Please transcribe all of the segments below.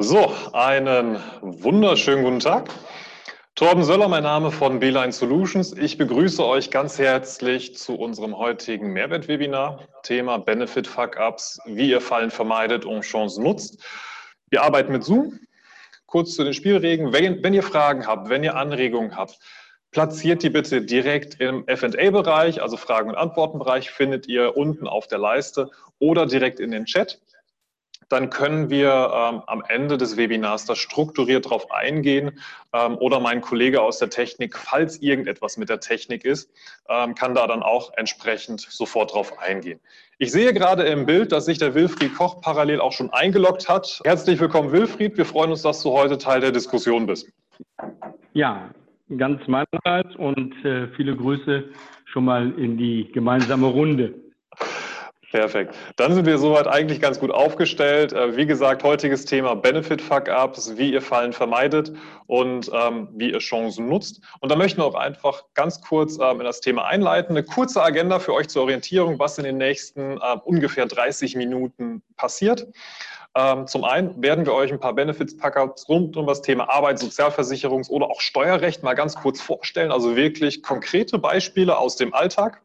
So, einen wunderschönen guten Tag. Torben Söller, mein Name von Beeline Solutions. Ich begrüße euch ganz herzlich zu unserem heutigen Mehrwertwebinar. Thema Benefit Fuck-Ups, wie ihr Fallen vermeidet und Chancen nutzt. Wir arbeiten mit Zoom. Kurz zu den Spielregeln. Wenn, wenn ihr Fragen habt, wenn ihr Anregungen habt, platziert die bitte direkt im F&A-Bereich, also Fragen- und Antworten-Bereich, findet ihr unten auf der Leiste oder direkt in den Chat dann können wir ähm, am Ende des Webinars da strukturiert drauf eingehen ähm, oder mein Kollege aus der Technik, falls irgendetwas mit der Technik ist, ähm, kann da dann auch entsprechend sofort drauf eingehen. Ich sehe gerade im Bild, dass sich der Wilfried Koch parallel auch schon eingeloggt hat. Herzlich willkommen, Wilfried. Wir freuen uns, dass du heute Teil der Diskussion bist. Ja, ganz meinerseits und äh, viele Grüße schon mal in die gemeinsame Runde. Perfekt. Dann sind wir soweit eigentlich ganz gut aufgestellt. Äh, wie gesagt, heutiges Thema Benefit Fuck-Ups, wie ihr Fallen vermeidet und ähm, wie ihr Chancen nutzt. Und da möchten wir auch einfach ganz kurz ähm, in das Thema einleiten. Eine kurze Agenda für euch zur Orientierung, was in den nächsten äh, ungefähr 30 Minuten passiert. Ähm, zum einen werden wir euch ein paar Benefits-Packups rund um das Thema Arbeit, Sozialversicherungs- oder auch Steuerrecht mal ganz kurz vorstellen. Also wirklich konkrete Beispiele aus dem Alltag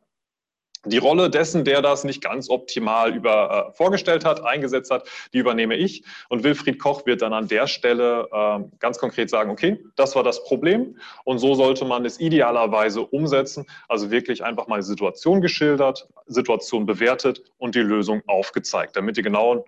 die Rolle dessen, der das nicht ganz optimal über, äh, vorgestellt hat, eingesetzt hat, die übernehme ich. Und Wilfried Koch wird dann an der Stelle äh, ganz konkret sagen, okay, das war das Problem und so sollte man es idealerweise umsetzen. Also wirklich einfach mal die Situation geschildert, Situation bewertet und die Lösung aufgezeigt, damit ihr genau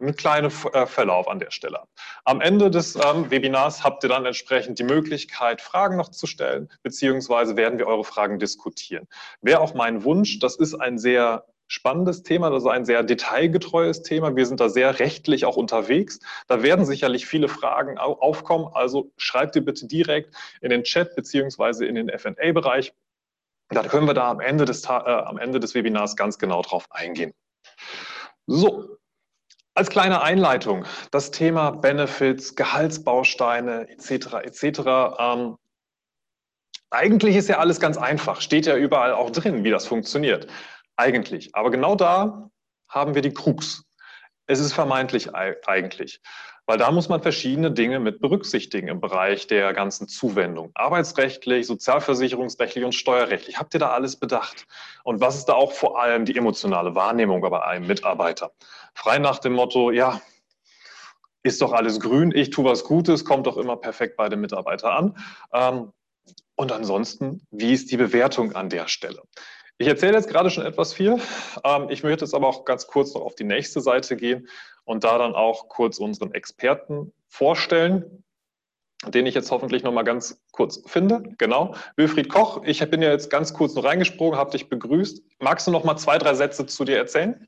einen kleinen äh, Verlauf an der Stelle. Am Ende des ähm, Webinars habt ihr dann entsprechend die Möglichkeit, Fragen noch zu stellen, beziehungsweise werden wir eure Fragen diskutieren. Wäre auch mein Wunsch, das ist ein sehr spannendes Thema, das ist ein sehr detailgetreues Thema. Wir sind da sehr rechtlich auch unterwegs. Da werden sicherlich viele Fragen aufkommen. Also schreibt ihr bitte direkt in den Chat beziehungsweise in den F&A-Bereich. Da können wir da am Ende, des, äh, am Ende des Webinars ganz genau drauf eingehen. So, als kleine Einleitung, das Thema Benefits, Gehaltsbausteine etc. etc. Ähm, eigentlich ist ja alles ganz einfach, steht ja überall auch drin, wie das funktioniert. Eigentlich. Aber genau da haben wir die Krux. Es ist vermeintlich eigentlich, weil da muss man verschiedene Dinge mit berücksichtigen im Bereich der ganzen Zuwendung. Arbeitsrechtlich, sozialversicherungsrechtlich und steuerrechtlich. Habt ihr da alles bedacht? Und was ist da auch vor allem die emotionale Wahrnehmung bei einem Mitarbeiter? Frei nach dem Motto, ja, ist doch alles grün, ich tue was Gutes, kommt doch immer perfekt bei dem Mitarbeiter an. Ähm, und ansonsten, wie ist die Bewertung an der Stelle? Ich erzähle jetzt gerade schon etwas viel. Ähm, ich möchte jetzt aber auch ganz kurz noch auf die nächste Seite gehen und da dann auch kurz unseren Experten vorstellen, den ich jetzt hoffentlich noch mal ganz kurz finde. Genau, Wilfried Koch. Ich bin ja jetzt ganz kurz noch reingesprungen, habe dich begrüßt. Magst du noch mal zwei, drei Sätze zu dir erzählen?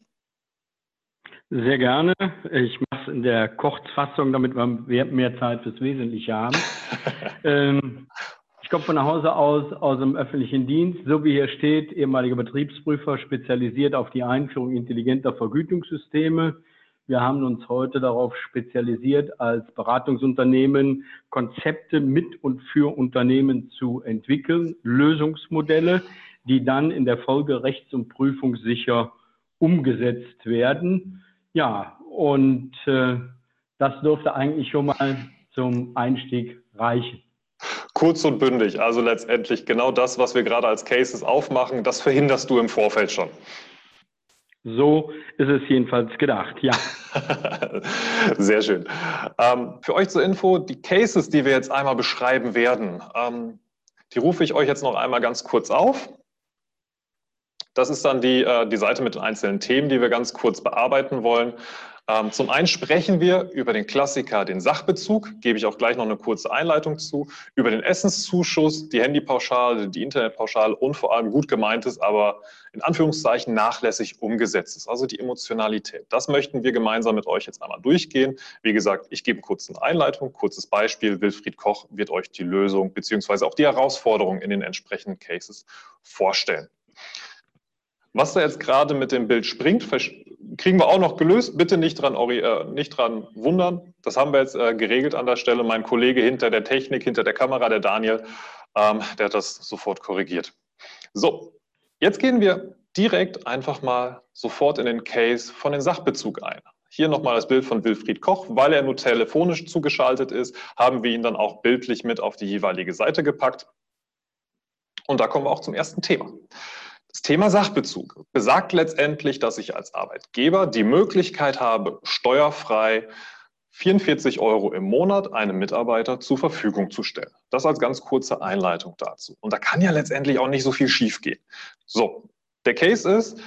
Sehr gerne. Ich mache es in der Kurzfassung, damit wir mehr Zeit fürs Wesentliche haben. ähm, ich komme von Hause aus aus dem öffentlichen Dienst, so wie hier steht, ehemaliger Betriebsprüfer, spezialisiert auf die Einführung intelligenter Vergütungssysteme. Wir haben uns heute darauf spezialisiert, als Beratungsunternehmen Konzepte mit und für Unternehmen zu entwickeln, Lösungsmodelle, die dann in der Folge rechts- und prüfungssicher umgesetzt werden. Ja, und äh, das dürfte eigentlich schon mal zum Einstieg reichen. Kurz und bündig, also letztendlich genau das, was wir gerade als Cases aufmachen, das verhinderst du im Vorfeld schon. So ist es jedenfalls gedacht, ja. Sehr schön. Ähm, für euch zur Info, die Cases, die wir jetzt einmal beschreiben werden, ähm, die rufe ich euch jetzt noch einmal ganz kurz auf. Das ist dann die, äh, die Seite mit den einzelnen Themen, die wir ganz kurz bearbeiten wollen. Ähm, zum einen sprechen wir über den Klassiker, den Sachbezug, gebe ich auch gleich noch eine kurze Einleitung zu, über den Essenszuschuss, die Handypauschale, die Internetpauschale und vor allem gut gemeintes, aber in Anführungszeichen nachlässig umgesetztes, also die Emotionalität. Das möchten wir gemeinsam mit euch jetzt einmal durchgehen. Wie gesagt, ich gebe kurz eine Einleitung, kurzes Beispiel. Wilfried Koch wird euch die Lösung beziehungsweise auch die Herausforderungen in den entsprechenden Cases vorstellen. Was da jetzt gerade mit dem Bild springt, kriegen wir auch noch gelöst. Bitte nicht dran, äh, nicht dran wundern. Das haben wir jetzt äh, geregelt an der Stelle. Mein Kollege hinter der Technik, hinter der Kamera, der Daniel, ähm, der hat das sofort korrigiert. So, jetzt gehen wir direkt einfach mal sofort in den Case von den Sachbezug ein. Hier nochmal das Bild von Wilfried Koch. Weil er nur telefonisch zugeschaltet ist, haben wir ihn dann auch bildlich mit auf die jeweilige Seite gepackt. Und da kommen wir auch zum ersten Thema. Das Thema Sachbezug besagt letztendlich, dass ich als Arbeitgeber die Möglichkeit habe, steuerfrei 44 Euro im Monat einem Mitarbeiter zur Verfügung zu stellen. Das als ganz kurze Einleitung dazu. Und da kann ja letztendlich auch nicht so viel schiefgehen. So, der Case ist,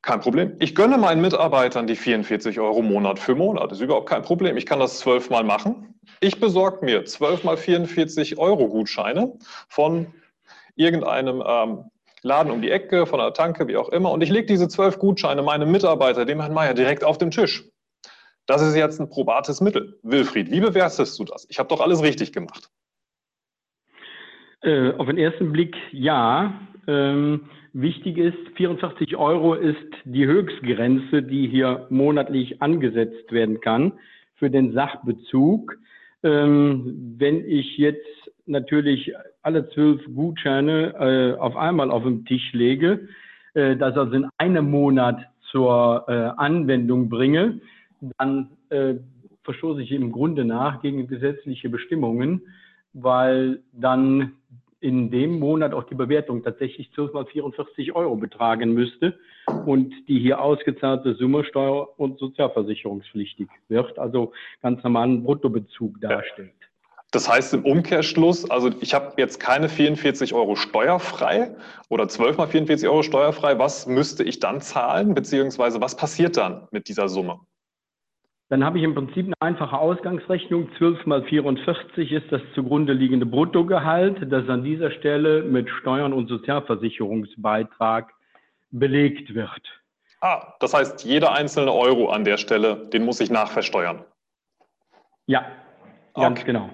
kein Problem. Ich gönne meinen Mitarbeitern die 44 Euro Monat für Monat. Das ist überhaupt kein Problem. Ich kann das zwölfmal machen. Ich besorge mir zwölfmal 44 Euro Gutscheine von irgendeinem ähm, Laden um die Ecke, von der Tanke, wie auch immer. Und ich lege diese zwölf Gutscheine meinem Mitarbeiter, dem Herrn Meier, direkt auf den Tisch. Das ist jetzt ein probates Mittel. Wilfried, wie bewertest du das? Ich habe doch alles richtig gemacht. Äh, auf den ersten Blick ja. Ähm, wichtig ist, 44 Euro ist die Höchstgrenze, die hier monatlich angesetzt werden kann für den Sachbezug. Ähm, wenn ich jetzt natürlich alle zwölf Gutscheine äh, auf einmal auf den Tisch lege, äh, das also in einem Monat zur äh, Anwendung bringe, dann äh, verstoße ich im Grunde nach gegen gesetzliche Bestimmungen, weil dann in dem Monat auch die Bewertung tatsächlich 12 mal 44 Euro betragen müsste und die hier ausgezahlte Summe steuer- und sozialversicherungspflichtig wird, also ganz normalen Bruttobezug darstellt. Das heißt im Umkehrschluss, also ich habe jetzt keine 44 Euro steuerfrei oder 12 mal 44 Euro steuerfrei. Was müsste ich dann zahlen, beziehungsweise was passiert dann mit dieser Summe? Dann habe ich im Prinzip eine einfache Ausgangsrechnung. 12 mal 44 ist das zugrunde liegende Bruttogehalt, das an dieser Stelle mit Steuern und Sozialversicherungsbeitrag belegt wird. Ah, das heißt, jeder einzelne Euro an der Stelle, den muss ich nachversteuern. Ja, ganz okay. genau.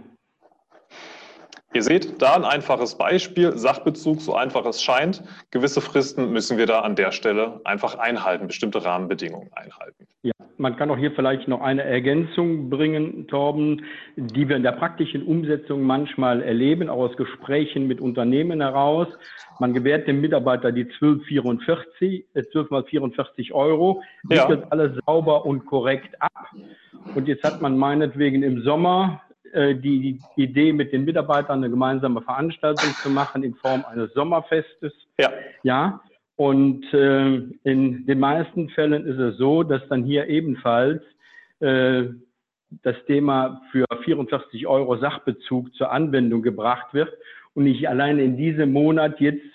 Ihr seht da ein einfaches Beispiel, Sachbezug, so einfach es scheint. Gewisse Fristen müssen wir da an der Stelle einfach einhalten, bestimmte Rahmenbedingungen einhalten. Ja, man kann auch hier vielleicht noch eine Ergänzung bringen, Torben, die wir in der praktischen Umsetzung manchmal erleben, auch aus Gesprächen mit Unternehmen heraus. Man gewährt dem Mitarbeiter die 1244, 12 äh, mal 44 Euro, wickelt ja. alles sauber und korrekt ab. Und jetzt hat man meinetwegen im Sommer äh, die, Idee, mit den Mitarbeitern eine gemeinsame Veranstaltung zu machen in Form eines Sommerfestes. Ja. Ja. Und äh, in den meisten Fällen ist es so, dass dann hier ebenfalls äh, das Thema für 44 Euro Sachbezug zur Anwendung gebracht wird und ich alleine in diesem Monat jetzt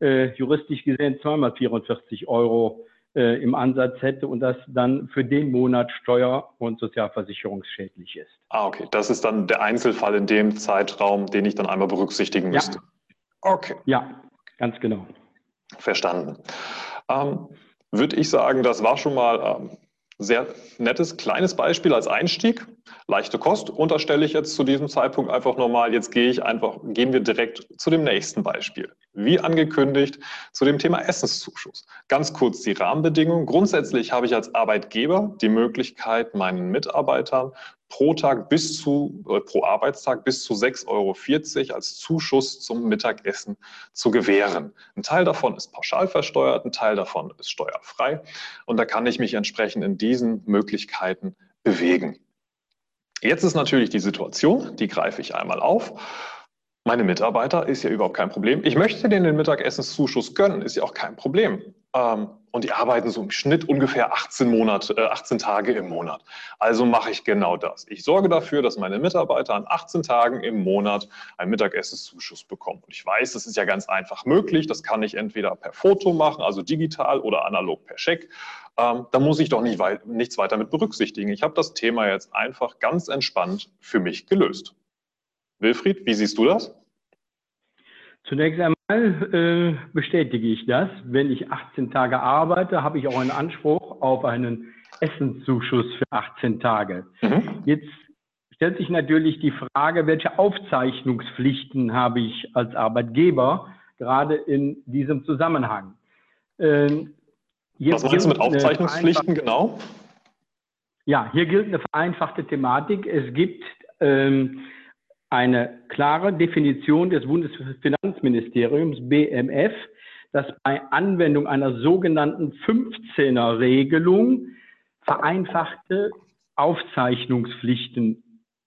äh, juristisch gesehen zweimal 44 Euro äh, im Ansatz hätte und das dann für den Monat steuer- und sozialversicherungsschädlich ist. Ah, okay. Das ist dann der Einzelfall in dem Zeitraum, den ich dann einmal berücksichtigen ja. müsste. Okay. Ja, ganz genau. Verstanden. Ähm, Würde ich sagen, das war schon mal ähm, sehr nettes, kleines Beispiel als Einstieg. Leichte Kost unterstelle ich jetzt zu diesem Zeitpunkt einfach nochmal. Jetzt gehe ich einfach, gehen wir direkt zu dem nächsten Beispiel. Wie angekündigt, zu dem Thema Essenszuschuss. Ganz kurz die Rahmenbedingungen. Grundsätzlich habe ich als Arbeitgeber die Möglichkeit, meinen Mitarbeitern pro Tag bis zu, äh, pro Arbeitstag bis zu 6,40 Euro als Zuschuss zum Mittagessen zu gewähren. Ein Teil davon ist pauschal versteuert, ein Teil davon ist steuerfrei. Und da kann ich mich entsprechend in diesen Möglichkeiten bewegen. Jetzt ist natürlich die Situation, die greife ich einmal auf. Meine Mitarbeiter ist ja überhaupt kein Problem. Ich möchte denen den Mittagessенszuschuss gönnen, ist ja auch kein Problem. Ähm, und die arbeiten so im Schnitt ungefähr 18, Monate, äh, 18 Tage im Monat. Also mache ich genau das. Ich sorge dafür, dass meine Mitarbeiter an 18 Tagen im Monat einen Mittagessenzuschuss bekommen. Und ich weiß, das ist ja ganz einfach möglich. Das kann ich entweder per Foto machen, also digital oder analog per Scheck. Ähm, da muss ich doch nicht weit, nichts weiter mit berücksichtigen. Ich habe das Thema jetzt einfach ganz entspannt für mich gelöst. Wilfried, wie siehst du das? Zunächst einmal äh, bestätige ich das. Wenn ich 18 Tage arbeite, habe ich auch einen Anspruch auf einen Essenszuschuss für 18 Tage. Mhm. Jetzt stellt sich natürlich die Frage, welche Aufzeichnungspflichten habe ich als Arbeitgeber gerade in diesem Zusammenhang? Ähm, Was meinst du mit Aufzeichnungspflichten genau? Ja, hier gilt eine vereinfachte Thematik. Es gibt ähm, eine klare Definition des Bundesfinanzministeriums BMF, dass bei Anwendung einer sogenannten 15er Regelung vereinfachte Aufzeichnungspflichten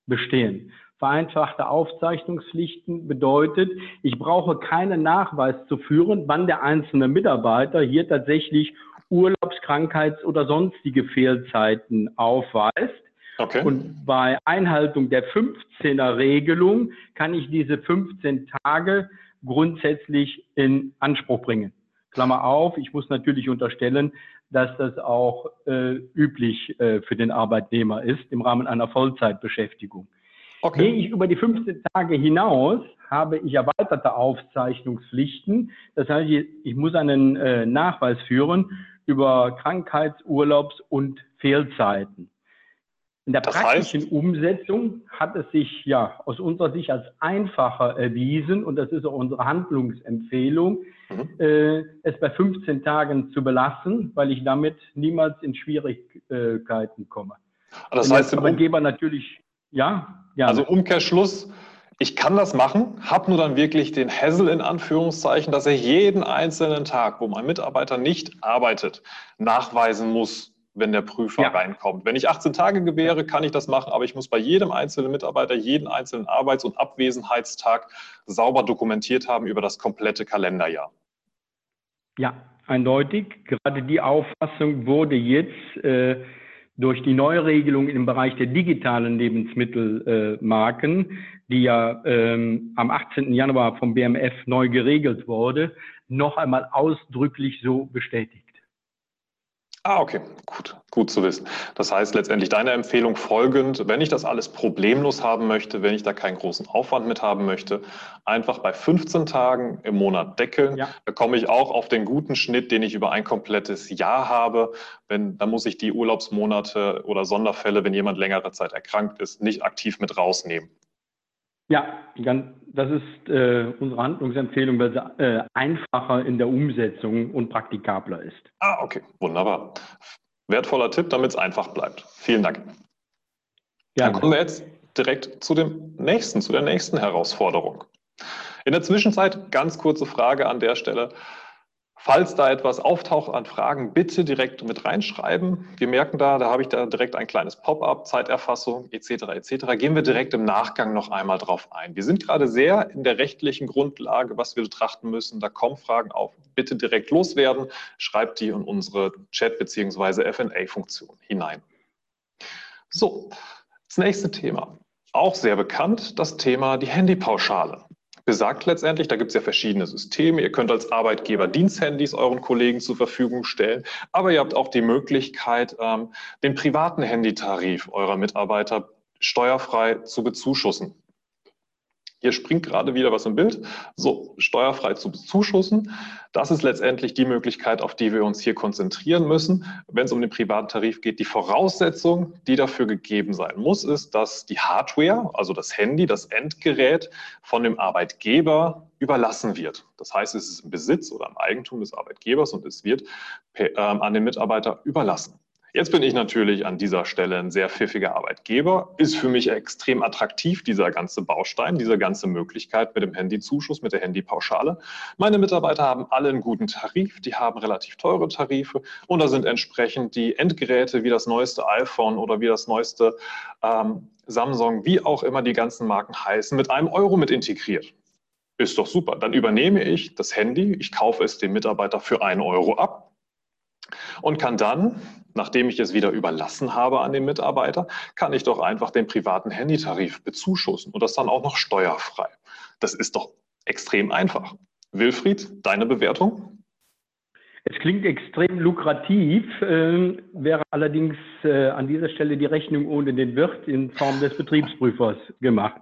bestehen. Vereinfachte Aufzeichnungspflichten bedeutet, ich brauche keinen Nachweis zu führen, wann der einzelne Mitarbeiter hier tatsächlich Urlaubs-, Krankheits- oder sonstige Fehlzeiten aufweist. Okay. Und bei Einhaltung der 15er Regelung kann ich diese 15 Tage grundsätzlich in Anspruch bringen. Klammer auf, ich muss natürlich unterstellen, dass das auch äh, üblich äh, für den Arbeitnehmer ist im Rahmen einer Vollzeitbeschäftigung. Okay. Gehe ich über die 15 Tage hinaus, habe ich erweiterte Aufzeichnungspflichten. Das heißt, ich muss einen äh, Nachweis führen über Krankheits-, Urlaubs- und Fehlzeiten. In der das praktischen heißt, Umsetzung hat es sich ja aus unserer Sicht als einfacher erwiesen, und das ist auch unsere Handlungsempfehlung, mhm. äh, es bei 15 Tagen zu belassen, weil ich damit niemals in Schwierigkeiten komme. Das heißt, der Arbeitgeber natürlich, ja, ja. Also Umkehrschluss, ich kann das machen, habe nur dann wirklich den Hassel in Anführungszeichen, dass er jeden einzelnen Tag, wo mein Mitarbeiter nicht arbeitet, nachweisen muss, wenn der Prüfer ja. reinkommt. Wenn ich 18 Tage gewähre, kann ich das machen, aber ich muss bei jedem einzelnen Mitarbeiter jeden einzelnen Arbeits- und Abwesenheitstag sauber dokumentiert haben über das komplette Kalenderjahr. Ja, eindeutig. Gerade die Auffassung wurde jetzt äh, durch die Neuregelung im Bereich der digitalen Lebensmittelmarken, äh, die ja ähm, am 18. Januar vom BMF neu geregelt wurde, noch einmal ausdrücklich so bestätigt. Ah, okay, gut, gut zu wissen. Das heißt letztendlich deine Empfehlung folgend, wenn ich das alles problemlos haben möchte, wenn ich da keinen großen Aufwand mit haben möchte, einfach bei 15 Tagen im Monat deckeln. Ja. Da komme ich auch auf den guten Schnitt, den ich über ein komplettes Jahr habe. Wenn, dann muss ich die Urlaubsmonate oder Sonderfälle, wenn jemand längere Zeit erkrankt ist, nicht aktiv mit rausnehmen. Ja, das ist äh, unsere Handlungsempfehlung, weil sie äh, einfacher in der Umsetzung und praktikabler ist. Ah, okay, wunderbar. Wertvoller Tipp, damit es einfach bleibt. Vielen Dank. Gerne. Dann kommen wir jetzt direkt zu dem nächsten, zu der nächsten Herausforderung. In der Zwischenzeit, ganz kurze Frage an der Stelle. Falls da etwas auftaucht an Fragen, bitte direkt mit reinschreiben. Wir merken da, da habe ich da direkt ein kleines Pop-up, Zeiterfassung etc. etc. Gehen wir direkt im Nachgang noch einmal drauf ein. Wir sind gerade sehr in der rechtlichen Grundlage, was wir betrachten müssen. Da kommen Fragen auf. Bitte direkt loswerden. Schreibt die in unsere Chat- bzw. FA-Funktion hinein. So, das nächste Thema. Auch sehr bekannt, das Thema die Handypauschale besagt letztendlich, da gibt es ja verschiedene Systeme. Ihr könnt als Arbeitgeber Diensthandys euren Kollegen zur Verfügung stellen, aber ihr habt auch die Möglichkeit, ähm, den privaten Handytarif eurer Mitarbeiter steuerfrei zu bezuschussen. Hier springt gerade wieder was im Bild. So, steuerfrei zu bezuschussen. Das ist letztendlich die Möglichkeit, auf die wir uns hier konzentrieren müssen. Wenn es um den privaten Tarif geht, die Voraussetzung, die dafür gegeben sein muss, ist, dass die Hardware, also das Handy, das Endgerät von dem Arbeitgeber überlassen wird. Das heißt, es ist im Besitz oder im Eigentum des Arbeitgebers und es wird ähm, an den Mitarbeiter überlassen. Jetzt bin ich natürlich an dieser Stelle ein sehr pfiffiger Arbeitgeber. Ist für mich extrem attraktiv, dieser ganze Baustein, diese ganze Möglichkeit mit dem Handyzuschuss, mit der Handypauschale. Meine Mitarbeiter haben alle einen guten Tarif, die haben relativ teure Tarife und da sind entsprechend die Endgeräte wie das neueste iPhone oder wie das neueste ähm, Samsung, wie auch immer die ganzen Marken heißen, mit einem Euro mit integriert. Ist doch super. Dann übernehme ich das Handy, ich kaufe es dem Mitarbeiter für einen Euro ab und kann dann, nachdem ich es wieder überlassen habe an den Mitarbeiter, kann ich doch einfach den privaten Handytarif bezuschussen und das dann auch noch steuerfrei. Das ist doch extrem einfach. Wilfried, deine Bewertung? Es klingt extrem lukrativ, äh, wäre allerdings äh, an dieser Stelle die Rechnung ohne den Wirt in Form des Betriebsprüfers gemacht.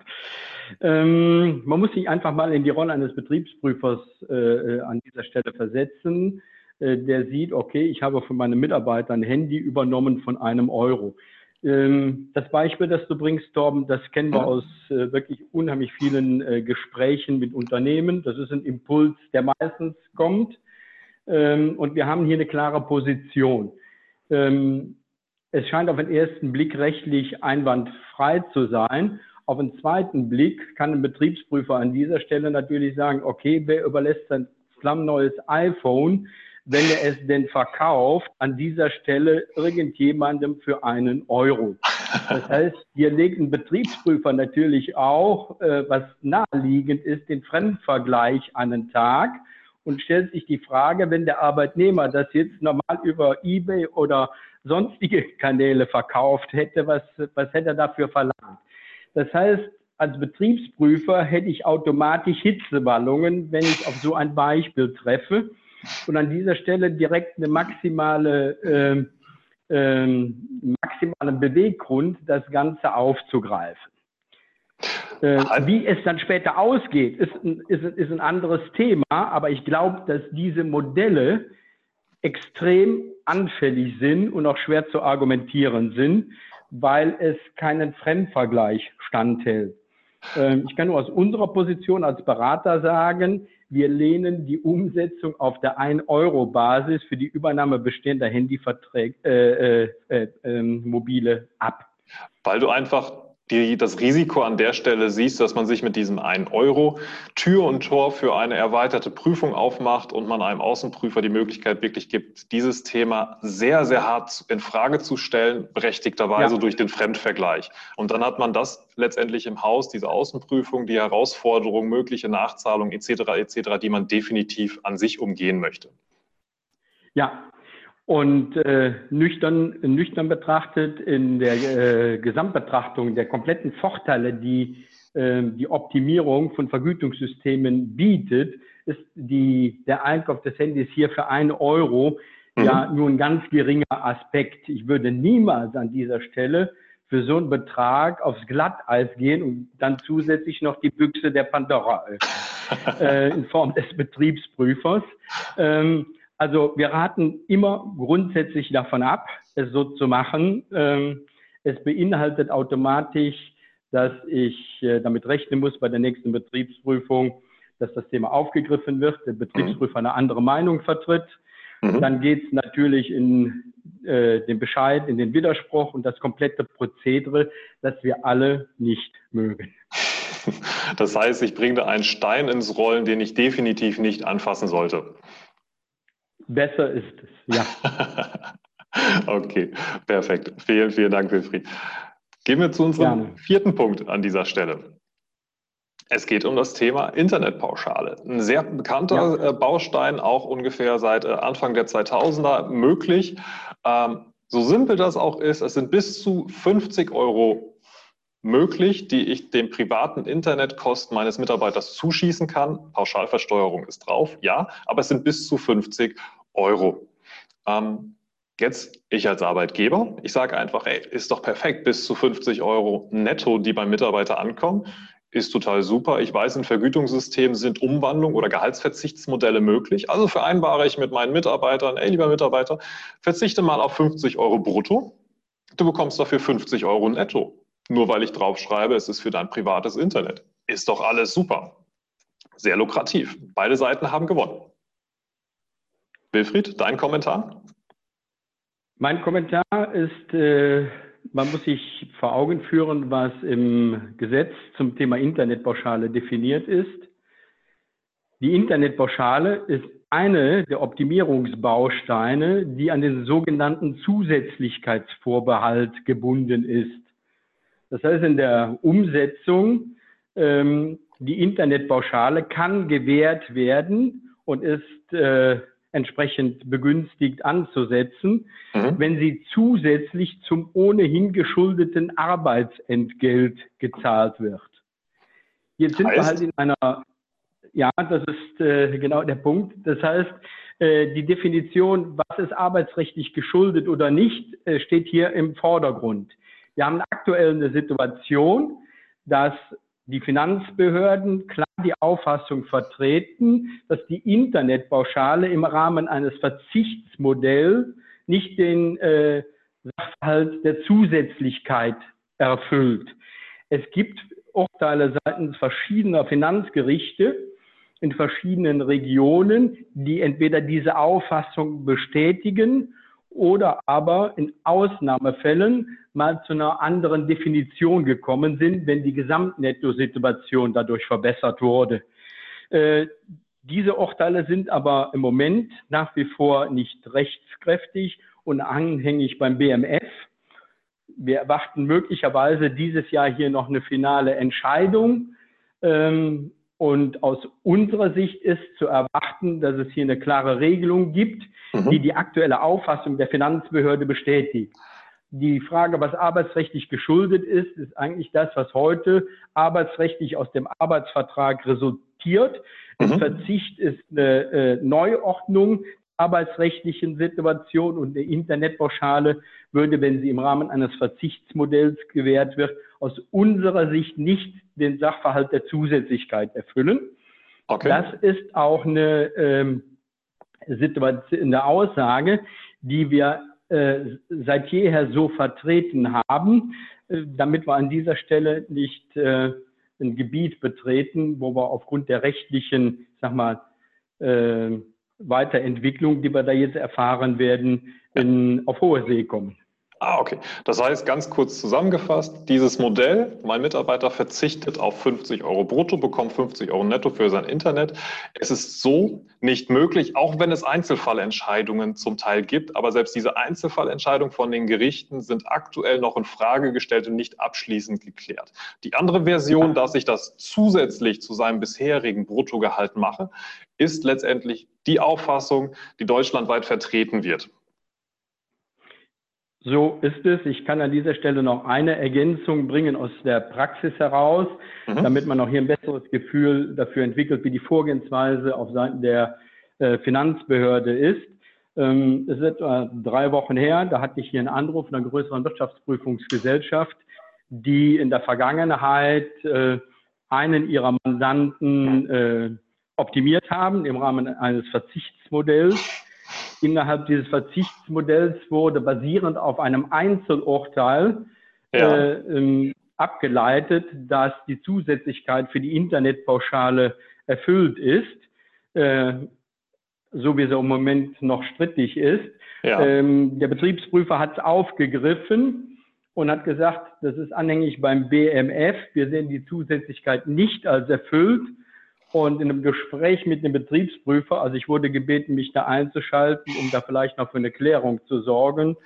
Ähm, man muss sich einfach mal in die Rolle eines Betriebsprüfers äh, äh an dieser Stelle versetzen. Äh, der sieht, okay, ich habe von meinem Mitarbeiter ein Handy übernommen von einem Euro. Ähm, das Beispiel, das du bringst, Torben, das kennen wir aus äh, wirklich unheimlich vielen äh, Gesprächen mit Unternehmen. Das ist ein Impuls, der meistens kommt. Ähm, und wir haben hier eine klare Position. Ähm, es scheint auf den ersten Blick rechtlich einwandfrei zu sein. Auf den zweiten Blick kann ein Betriebsprüfer an dieser Stelle natürlich sagen, okay, wer überlässt sein flammneues iPhone wenn er es denn verkauft, an dieser Stelle irgendjemandem für einen Euro. Das heißt, hier legt ein Betriebsprüfer natürlich auch, äh, was naheliegend ist, den Fremdvergleich an den Tag und stellt sich die Frage, wenn der Arbeitnehmer das jetzt normal über eBay oder sonstige Kanäle verkauft hätte, was, was hätte er dafür verlangt? Das heißt, als Betriebsprüfer hätte ich automatisch Hitzewallungen, wenn ich auf so ein Beispiel treffe und an dieser Stelle direkt eine maximale, äh, äh, maximalen Beweggrund, das Ganze aufzugreifen. Äh, wie es dann später ausgeht, ist, ist, ist ein anderes Thema, aber ich glaube, dass diese Modelle extrem anfällig sind und auch schwer zu argumentieren sind, weil es keinen Fremdvergleich standhält. Ähm, ich kann nur aus unserer Position als Berater sagen, wir lehnen die Umsetzung auf der 1-Euro-Basis für die Übernahme bestehender Handyverträge, äh, äh, äh, ähm, mobile ab. Weil du einfach die, das Risiko an der Stelle siehst, dass man sich mit diesem 1 Euro Tür und Tor für eine erweiterte Prüfung aufmacht und man einem Außenprüfer die Möglichkeit wirklich gibt, dieses Thema sehr, sehr hart in Frage zu stellen, berechtigterweise ja. durch den Fremdvergleich. Und dann hat man das letztendlich im Haus, diese Außenprüfung, die Herausforderung, mögliche Nachzahlungen etc. etc., die man definitiv an sich umgehen möchte. Ja, und äh, nüchtern, nüchtern betrachtet, in der äh, Gesamtbetrachtung der kompletten Vorteile, die äh, die Optimierung von Vergütungssystemen bietet, ist die, der Einkauf des Handys hier für einen Euro mhm. ja nur ein ganz geringer Aspekt. Ich würde niemals an dieser Stelle für so einen Betrag aufs Glatteis gehen und dann zusätzlich noch die Büchse der Pandora öffnen, äh, in Form des Betriebsprüfers. Ähm, also wir raten immer grundsätzlich davon ab, es so zu machen. Ähm, es beinhaltet automatisch, dass ich äh, damit rechnen muss bei der nächsten Betriebsprüfung, dass das Thema aufgegriffen wird, der Betriebsprüfer eine andere Meinung vertritt. Mhm. Dann geht es natürlich in äh, den Bescheid, in den Widerspruch und das komplette Prozedere, das wir alle nicht mögen. Das heißt, ich bringe da einen Stein ins Rollen, den ich definitiv nicht anfassen sollte. Besser ist es, ja. okay, perfekt. Vielen, vielen Dank, Wilfried. Gehen wir zu unserem Gerne. vierten Punkt an dieser Stelle. Es geht um das Thema Internetpauschale. Ein sehr bekannter ja. Äh, Baustein, auch ungefähr seit äh, Anfang der 2000er möglich. Ähm, so simpel das auch ist, es sind bis zu 50 Euro möglich, die ich dem privaten Internetkosten meines Mitarbeiters zuschießen kann. Pauschalversteuerung ist drauf, ja, aber es sind bis zu 50 Euro. Ähm, jetzt ich als Arbeitgeber, ich sage einfach, ey, ist doch perfekt, bis zu 50 Euro netto, die beim Mitarbeiter ankommen, ist total super. Ich weiß, in Vergütungssystemen sind Umwandlung oder Gehaltsverzichtsmodelle möglich. Also vereinbare ich mit meinen Mitarbeitern, ey, lieber Mitarbeiter, verzichte mal auf 50 Euro brutto. Du bekommst dafür 50 Euro netto. Nur weil ich draufschreibe, es ist für dein privates Internet. Ist doch alles super. Sehr lukrativ. Beide Seiten haben gewonnen. Wilfried, dein Kommentar? Mein Kommentar ist, äh, man muss sich vor Augen führen, was im Gesetz zum Thema Internetpauschale definiert ist. Die Internetpauschale ist eine der Optimierungsbausteine, die an den sogenannten Zusätzlichkeitsvorbehalt gebunden ist. Das heißt, in der Umsetzung, ähm, die Internetpauschale kann gewährt werden und ist äh, entsprechend begünstigt anzusetzen, mhm. wenn sie zusätzlich zum ohnehin geschuldeten Arbeitsentgelt gezahlt wird. Jetzt sind heißt? wir halt in einer, ja, das ist äh, genau der Punkt. Das heißt, äh, die Definition, was ist arbeitsrechtlich geschuldet oder nicht, äh, steht hier im Vordergrund. Wir haben aktuell eine Situation, dass die Finanzbehörden klar die Auffassung vertreten, dass die Internetpauschale im Rahmen eines Verzichtsmodells nicht den äh, Sachverhalt der Zusätzlichkeit erfüllt. Es gibt Urteile seitens verschiedener Finanzgerichte in verschiedenen Regionen, die entweder diese Auffassung bestätigen oder aber in Ausnahmefällen mal zu einer anderen Definition gekommen sind, wenn die Gesamtnettosituation dadurch verbessert wurde. Äh, Diese Urteile sind aber im Moment nach wie vor nicht rechtskräftig und anhängig beim BMF. Wir erwarten möglicherweise dieses Jahr hier noch eine finale Entscheidung. Ähm, und aus unserer Sicht ist zu erwarten, dass es hier eine klare Regelung gibt, mhm. die die aktuelle Auffassung der Finanzbehörde bestätigt. Die Frage, was arbeitsrechtlich geschuldet ist, ist eigentlich das, was heute arbeitsrechtlich aus dem Arbeitsvertrag resultiert. Mhm. Verzicht ist eine äh, Neuordnung arbeitsrechtlichen Situation und eine Internetpauschale würde, wenn sie im Rahmen eines Verzichtsmodells gewährt wird, aus unserer Sicht nicht den Sachverhalt der Zusätzlichkeit erfüllen. Okay. Das ist auch eine, ähm, Situation, eine Aussage, die wir äh, seit jeher so vertreten haben, äh, damit wir an dieser Stelle nicht äh, ein Gebiet betreten, wo wir aufgrund der rechtlichen, sag mal, äh, Weiterentwicklung, die wir da jetzt erfahren werden, in, auf hohe See kommen. Ah, okay. Das heißt, ganz kurz zusammengefasst, dieses Modell, mein Mitarbeiter verzichtet auf 50 Euro brutto, bekommt 50 Euro netto für sein Internet. Es ist so nicht möglich, auch wenn es Einzelfallentscheidungen zum Teil gibt. Aber selbst diese Einzelfallentscheidungen von den Gerichten sind aktuell noch in Frage gestellt und nicht abschließend geklärt. Die andere Version, dass ich das zusätzlich zu seinem bisherigen Bruttogehalt mache, ist letztendlich die Auffassung, die deutschlandweit vertreten wird. So ist es. Ich kann an dieser Stelle noch eine Ergänzung bringen aus der Praxis heraus, mhm. damit man auch hier ein besseres Gefühl dafür entwickelt, wie die Vorgehensweise auf Seiten der äh, Finanzbehörde ist. Ähm, es ist etwa drei Wochen her, da hatte ich hier einen Anruf einer größeren Wirtschaftsprüfungsgesellschaft, die in der Vergangenheit äh, einen ihrer Mandanten äh, optimiert haben im Rahmen eines Verzichtsmodells innerhalb dieses Verzichtsmodells wurde basierend auf einem Einzelurteil ja. äh, ähm, abgeleitet, dass die Zusätzlichkeit für die Internetpauschale erfüllt ist, äh, so wie sie im Moment noch strittig ist. Ja. Ähm, der Betriebsprüfer hat es aufgegriffen und hat gesagt, das ist anhängig beim BMF. Wir sehen die Zusätzlichkeit nicht als erfüllt und in einem Gespräch mit dem Betriebsprüfer, also ich wurde gebeten, mich da einzuschalten, um da vielleicht noch für eine Klärung zu sorgen,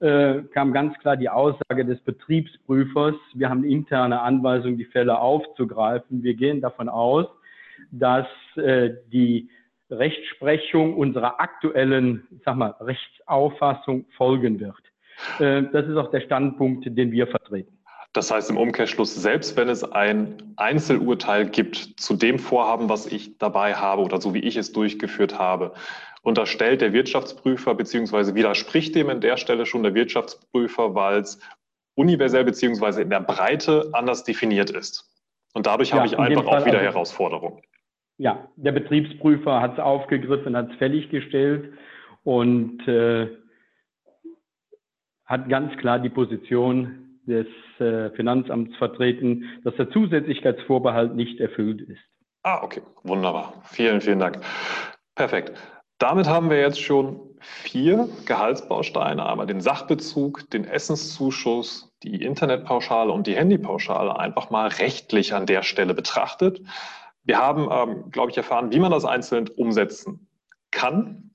äh, kam ganz klar die Aussage des Betriebsprüfers, wir haben interne Anweisung, die Fälle aufzugreifen. Wir gehen davon aus, dass äh, die Rechtsprechung unserer aktuellen, sag mal, Rechtsauffassung folgen wird. Äh, das ist auch der Standpunkt, den wir vertreten. Das heißt im Umkehrschluss, selbst wenn es ein Einzelurteil gibt zu dem Vorhaben, was ich dabei habe oder so wie ich es durchgeführt habe, unterstellt der Wirtschaftsprüfer beziehungsweise widerspricht dem in der Stelle schon der Wirtschaftsprüfer, weil es universell beziehungsweise in der Breite anders definiert ist. Und dadurch ja, habe ich einfach auch wieder also, Herausforderungen. Ja, der Betriebsprüfer hat es aufgegriffen, hat es fälliggestellt und äh, hat ganz klar die Position des äh, Finanzamts vertreten, dass der Zusätzlichkeitsvorbehalt nicht erfüllt ist. Ah, okay, wunderbar. Vielen, vielen Dank. Perfekt. Damit haben wir jetzt schon vier Gehaltsbausteine, einmal den Sachbezug, den Essenszuschuss, die Internetpauschale und die Handypauschale einfach mal rechtlich an der Stelle betrachtet. Wir haben, ähm, glaube ich, erfahren, wie man das einzeln umsetzen kann,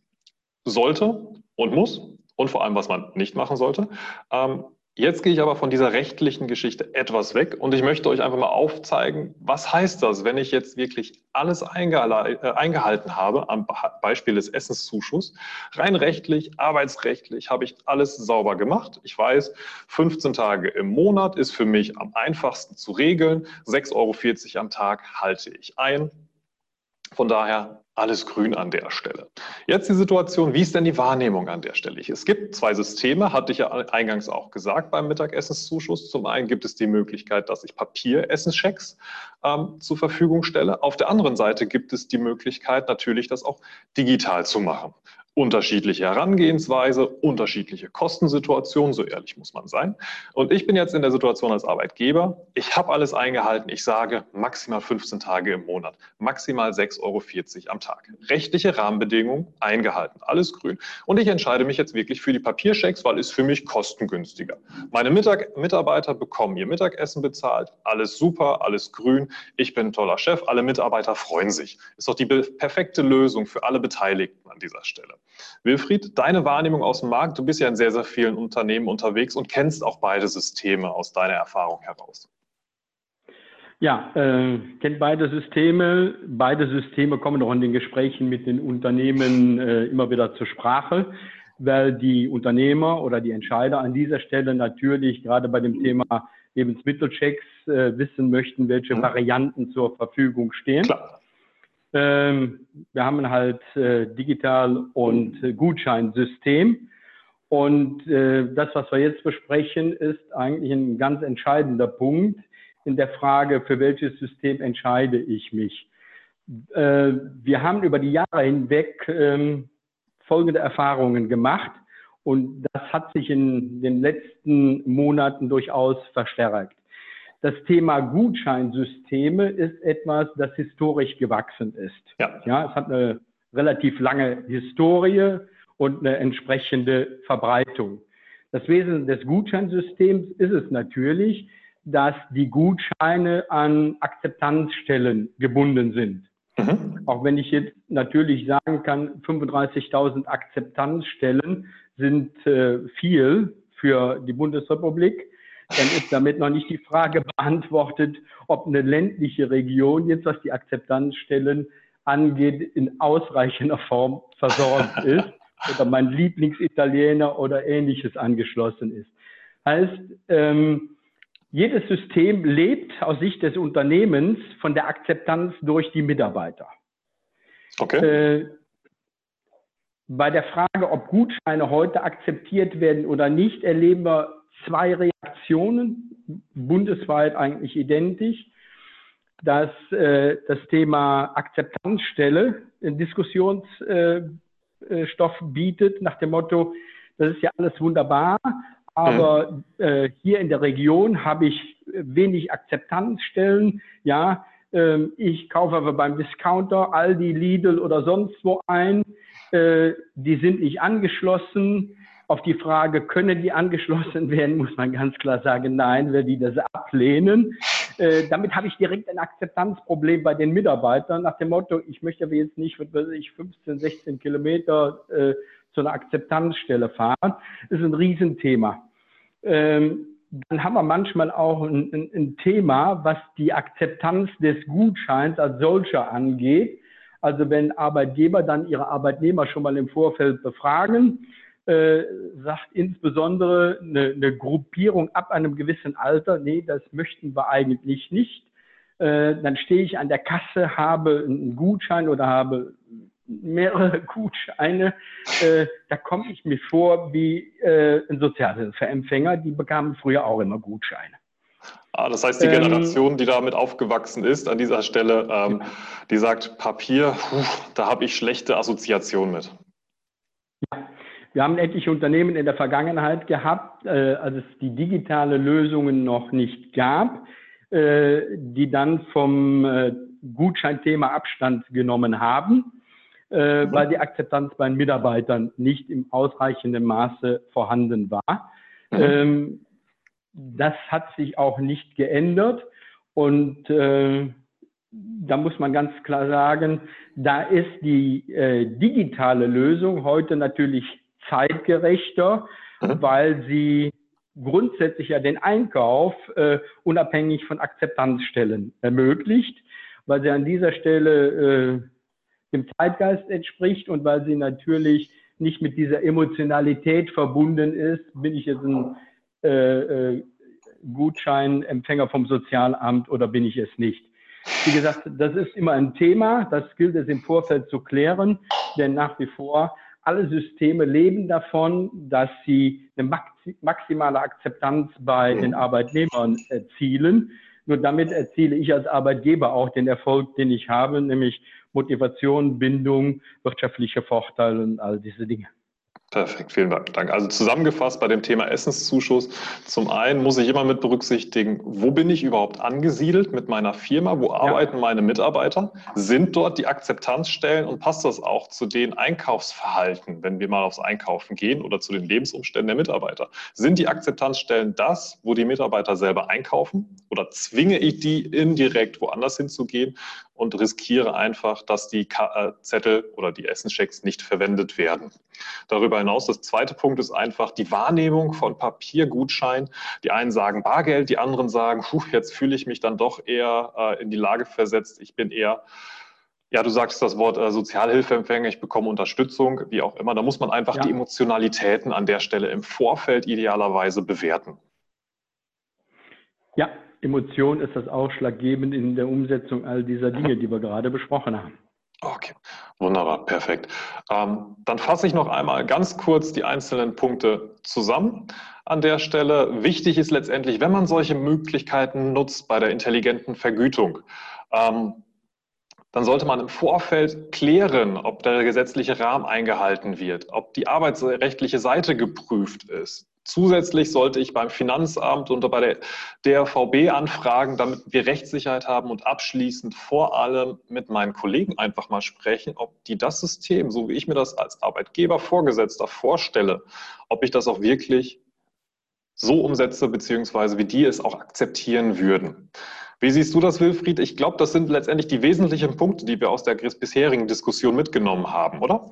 sollte und muss und vor allem, was man nicht machen sollte. Ähm, Jetzt gehe ich aber von dieser rechtlichen Geschichte etwas weg und ich möchte euch einfach mal aufzeigen, was heißt das, wenn ich jetzt wirklich alles äh, eingehalten habe, am Beispiel des Essenszuschusses. Rein rechtlich, arbeitsrechtlich habe ich alles sauber gemacht. Ich weiß, 15 Tage im Monat ist für mich am einfachsten zu regeln. 6,40 Euro am Tag halte ich ein. Von daher alles grün an der Stelle. Jetzt die Situation, wie ist denn die Wahrnehmung an der Stelle? Es gibt zwei Systeme, hatte ich ja eingangs auch gesagt beim Mittagessenszuschuss. Zum einen gibt es die Möglichkeit, dass ich Papieressensschecks ähm, zur Verfügung stelle. Auf der anderen Seite gibt es die Möglichkeit natürlich, das auch digital zu machen. Unterschiedliche Herangehensweise, unterschiedliche Kostensituationen, so ehrlich muss man sein. Und ich bin jetzt in der Situation als Arbeitgeber, ich habe alles eingehalten, ich sage maximal 15 Tage im Monat, maximal 6,40 Euro am Tag. Rechtliche Rahmenbedingungen eingehalten, alles grün. Und ich entscheide mich jetzt wirklich für die Papierschecks, weil es für mich kostengünstiger. Meine Mittag Mitarbeiter bekommen ihr Mittagessen bezahlt, alles super, alles grün, ich bin ein toller Chef, alle Mitarbeiter freuen sich. Ist doch die perfekte Lösung für alle Beteiligten an dieser Stelle. Wilfried, deine Wahrnehmung aus dem Markt, du bist ja in sehr, sehr vielen Unternehmen unterwegs und kennst auch beide Systeme aus deiner Erfahrung heraus. Ja, äh, kennt beide Systeme. Beide Systeme kommen auch in den Gesprächen mit den Unternehmen äh, immer wieder zur Sprache, weil die Unternehmer oder die Entscheider an dieser Stelle natürlich gerade bei dem Thema Lebensmittelchecks äh, wissen möchten, welche mhm. Varianten zur Verfügung stehen. Klar. Ähm, wir haben halt äh, Digital- und äh, Gutscheinsystem. Und äh, das, was wir jetzt besprechen, ist eigentlich ein ganz entscheidender Punkt in der Frage, für welches System entscheide ich mich. Äh, wir haben über die Jahre hinweg ähm, folgende Erfahrungen gemacht und das hat sich in den letzten Monaten durchaus verstärkt. Das Thema Gutscheinsysteme ist etwas, das historisch gewachsen ist. Ja. ja, es hat eine relativ lange Historie und eine entsprechende Verbreitung. Das Wesen des Gutscheinsystems ist es natürlich, dass die Gutscheine an Akzeptanzstellen gebunden sind. Mhm. Auch wenn ich jetzt natürlich sagen kann, 35.000 Akzeptanzstellen sind äh, viel für die Bundesrepublik dann ist damit noch nicht die Frage beantwortet, ob eine ländliche Region jetzt, was die Akzeptanzstellen angeht, in ausreichender Form versorgt ist oder mein Lieblingsitaliener oder ähnliches angeschlossen ist. Heißt, ähm, jedes System lebt aus Sicht des Unternehmens von der Akzeptanz durch die Mitarbeiter. Okay. Äh, bei der Frage, ob Gutscheine heute akzeptiert werden oder nicht, erleben wir zwei Reaktionen, bundesweit eigentlich identisch, dass äh, das Thema Akzeptanzstelle einen Diskussionsstoff bietet, nach dem Motto, das ist ja alles wunderbar, aber mhm. äh, hier in der Region habe ich wenig Akzeptanzstellen, ja, ähm, ich kaufe aber beim Discounter Aldi, Lidl oder sonst wo ein, äh, die sind nicht angeschlossen, auf die Frage, können die angeschlossen werden, muss man ganz klar sagen, nein, wer die das ablehnen. Äh, damit habe ich direkt ein Akzeptanzproblem bei den Mitarbeitern nach dem Motto, ich möchte jetzt nicht, was weiß ich, 15, 16 Kilometer äh, zu einer Akzeptanzstelle fahren. Das ist ein Riesenthema. Ähm, dann haben wir manchmal auch ein, ein, ein Thema, was die Akzeptanz des Gutscheins als solcher angeht. Also wenn Arbeitgeber dann ihre Arbeitnehmer schon mal im Vorfeld befragen, äh, sagt insbesondere eine, eine, Gruppierung ab einem gewissen Alter, nee, das möchten wir eigentlich nicht. Äh, dann stehe ich an der Kasse, habe einen Gutschein oder habe mehrere Gutscheine. Äh, da komme ich mir vor wie äh, ein Sozialhilfeempfänger, die bekamen früher auch immer Gutscheine. Ah, das heißt, die ähm, Generation, die damit aufgewachsen ist, an dieser Stelle, ähm, die sagt, Papier, puh, da habe ich schlechte Assoziationen mit. Ja, wir haben etliche Unternehmen in der Vergangenheit gehabt, äh, als es die digitale Lösungen noch nicht gab, äh, die dann vom äh, Gutscheinthema Abstand genommen haben, äh, mhm. weil die Akzeptanz bei den Mitarbeitern nicht im ausreichenden Maße vorhanden war. Mhm. Ähm, das hat sich auch nicht geändert und äh, da muss man ganz klar sagen, da ist die äh, digitale Lösung heute natürlich zeitgerechter, mhm. weil sie grundsätzlich ja den Einkauf äh, unabhängig von Akzeptanzstellen ermöglicht, weil sie an dieser Stelle äh, dem Zeitgeist entspricht und weil sie natürlich nicht mit dieser Emotionalität verbunden ist, bin ich jetzt ein äh, äh, Gutscheinempfänger vom Sozialamt oder bin ich es nicht. Wie gesagt, das ist immer ein Thema, das gilt es im Vorfeld zu klären, denn nach wie vor alle Systeme leben davon, dass sie eine maximale Akzeptanz bei den Arbeitnehmern erzielen. Nur damit erziele ich als Arbeitgeber auch den Erfolg, den ich habe, nämlich Motivation, Bindung, wirtschaftliche Vorteile und all diese Dinge. Perfekt, vielen Dank. Also zusammengefasst bei dem Thema Essenszuschuss. Zum einen muss ich immer mit berücksichtigen, wo bin ich überhaupt angesiedelt mit meiner Firma? Wo arbeiten ja. meine Mitarbeiter? Sind dort die Akzeptanzstellen und passt das auch zu den Einkaufsverhalten, wenn wir mal aufs Einkaufen gehen oder zu den Lebensumständen der Mitarbeiter? Sind die Akzeptanzstellen das, wo die Mitarbeiter selber einkaufen? Oder zwinge ich die indirekt woanders hinzugehen? Und riskiere einfach, dass die äh, Zettel oder die Essenschecks nicht verwendet werden. Darüber hinaus, das zweite Punkt ist einfach die Wahrnehmung von Papiergutschein. Die einen sagen Bargeld, die anderen sagen, puh, jetzt fühle ich mich dann doch eher äh, in die Lage versetzt. Ich bin eher ja, du sagst das Wort äh, Sozialhilfeempfänger, ich bekomme Unterstützung, wie auch immer. Da muss man einfach ja. die Emotionalitäten an der Stelle im Vorfeld idealerweise bewerten. Ja, Emotion ist das ausschlaggebend in der Umsetzung all dieser Dinge, die wir gerade besprochen haben. Okay, wunderbar, perfekt. Ähm, dann fasse ich noch einmal ganz kurz die einzelnen Punkte zusammen an der Stelle. Wichtig ist letztendlich, wenn man solche Möglichkeiten nutzt bei der intelligenten Vergütung, ähm, dann sollte man im Vorfeld klären, ob der gesetzliche Rahmen eingehalten wird, ob die arbeitsrechtliche Seite geprüft ist. Zusätzlich sollte ich beim Finanzamt und bei der DRVB anfragen, damit wir Rechtssicherheit haben und abschließend vor allem mit meinen Kollegen einfach mal sprechen, ob die das System, so wie ich mir das als Arbeitgeber Vorgesetzter vorstelle, ob ich das auch wirklich so umsetze, beziehungsweise wie die es auch akzeptieren würden. Wie siehst du das, Wilfried? Ich glaube, das sind letztendlich die wesentlichen Punkte, die wir aus der bisherigen Diskussion mitgenommen haben, oder?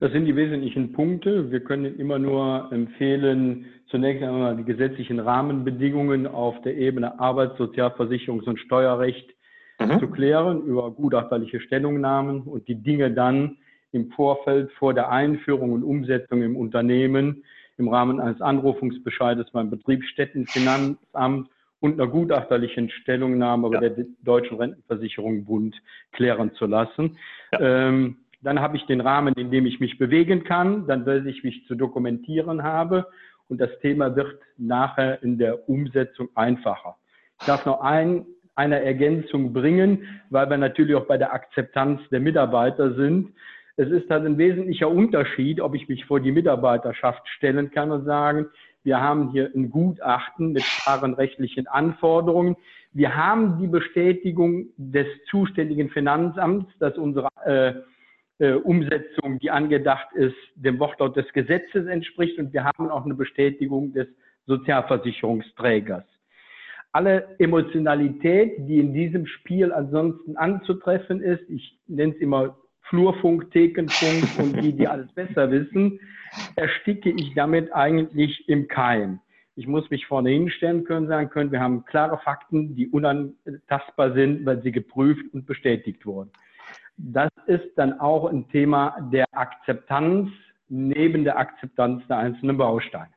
Das sind die wesentlichen Punkte. Wir können immer nur empfehlen, zunächst einmal die gesetzlichen Rahmenbedingungen auf der Ebene Arbeits-, Sozialversicherungs- und Steuerrecht mhm. zu klären über gutachterliche Stellungnahmen und die Dinge dann im Vorfeld vor der Einführung und Umsetzung im Unternehmen im Rahmen eines Anrufungsbescheides beim Betriebsstättenfinanzamt und einer gutachterlichen Stellungnahme ja. bei der Deutschen Rentenversicherung Bund klären zu lassen. Ja. Ähm, dann habe ich den Rahmen, in dem ich mich bewegen kann. Dann weiß ich, wie ich zu dokumentieren habe. Und das Thema wird nachher in der Umsetzung einfacher. Ich darf noch ein, eine Ergänzung bringen, weil wir natürlich auch bei der Akzeptanz der Mitarbeiter sind. Es ist halt ein wesentlicher Unterschied, ob ich mich vor die Mitarbeiterschaft stellen kann und sagen, wir haben hier ein Gutachten mit klaren rechtlichen Anforderungen. Wir haben die Bestätigung des zuständigen Finanzamts, dass unsere äh, äh, Umsetzung, die angedacht ist, dem Wortlaut des Gesetzes entspricht. Und wir haben auch eine Bestätigung des Sozialversicherungsträgers. Alle Emotionalität, die in diesem Spiel ansonsten anzutreffen ist, ich nenne es immer Flurfunk, Thekenfunk und die, die alles besser wissen, ersticke ich damit eigentlich im Keim. Ich muss mich vorne hinstellen können, sagen können, wir haben klare Fakten, die unantastbar sind, weil sie geprüft und bestätigt wurden. Das ist dann auch ein Thema der Akzeptanz neben der Akzeptanz der einzelnen Bausteine.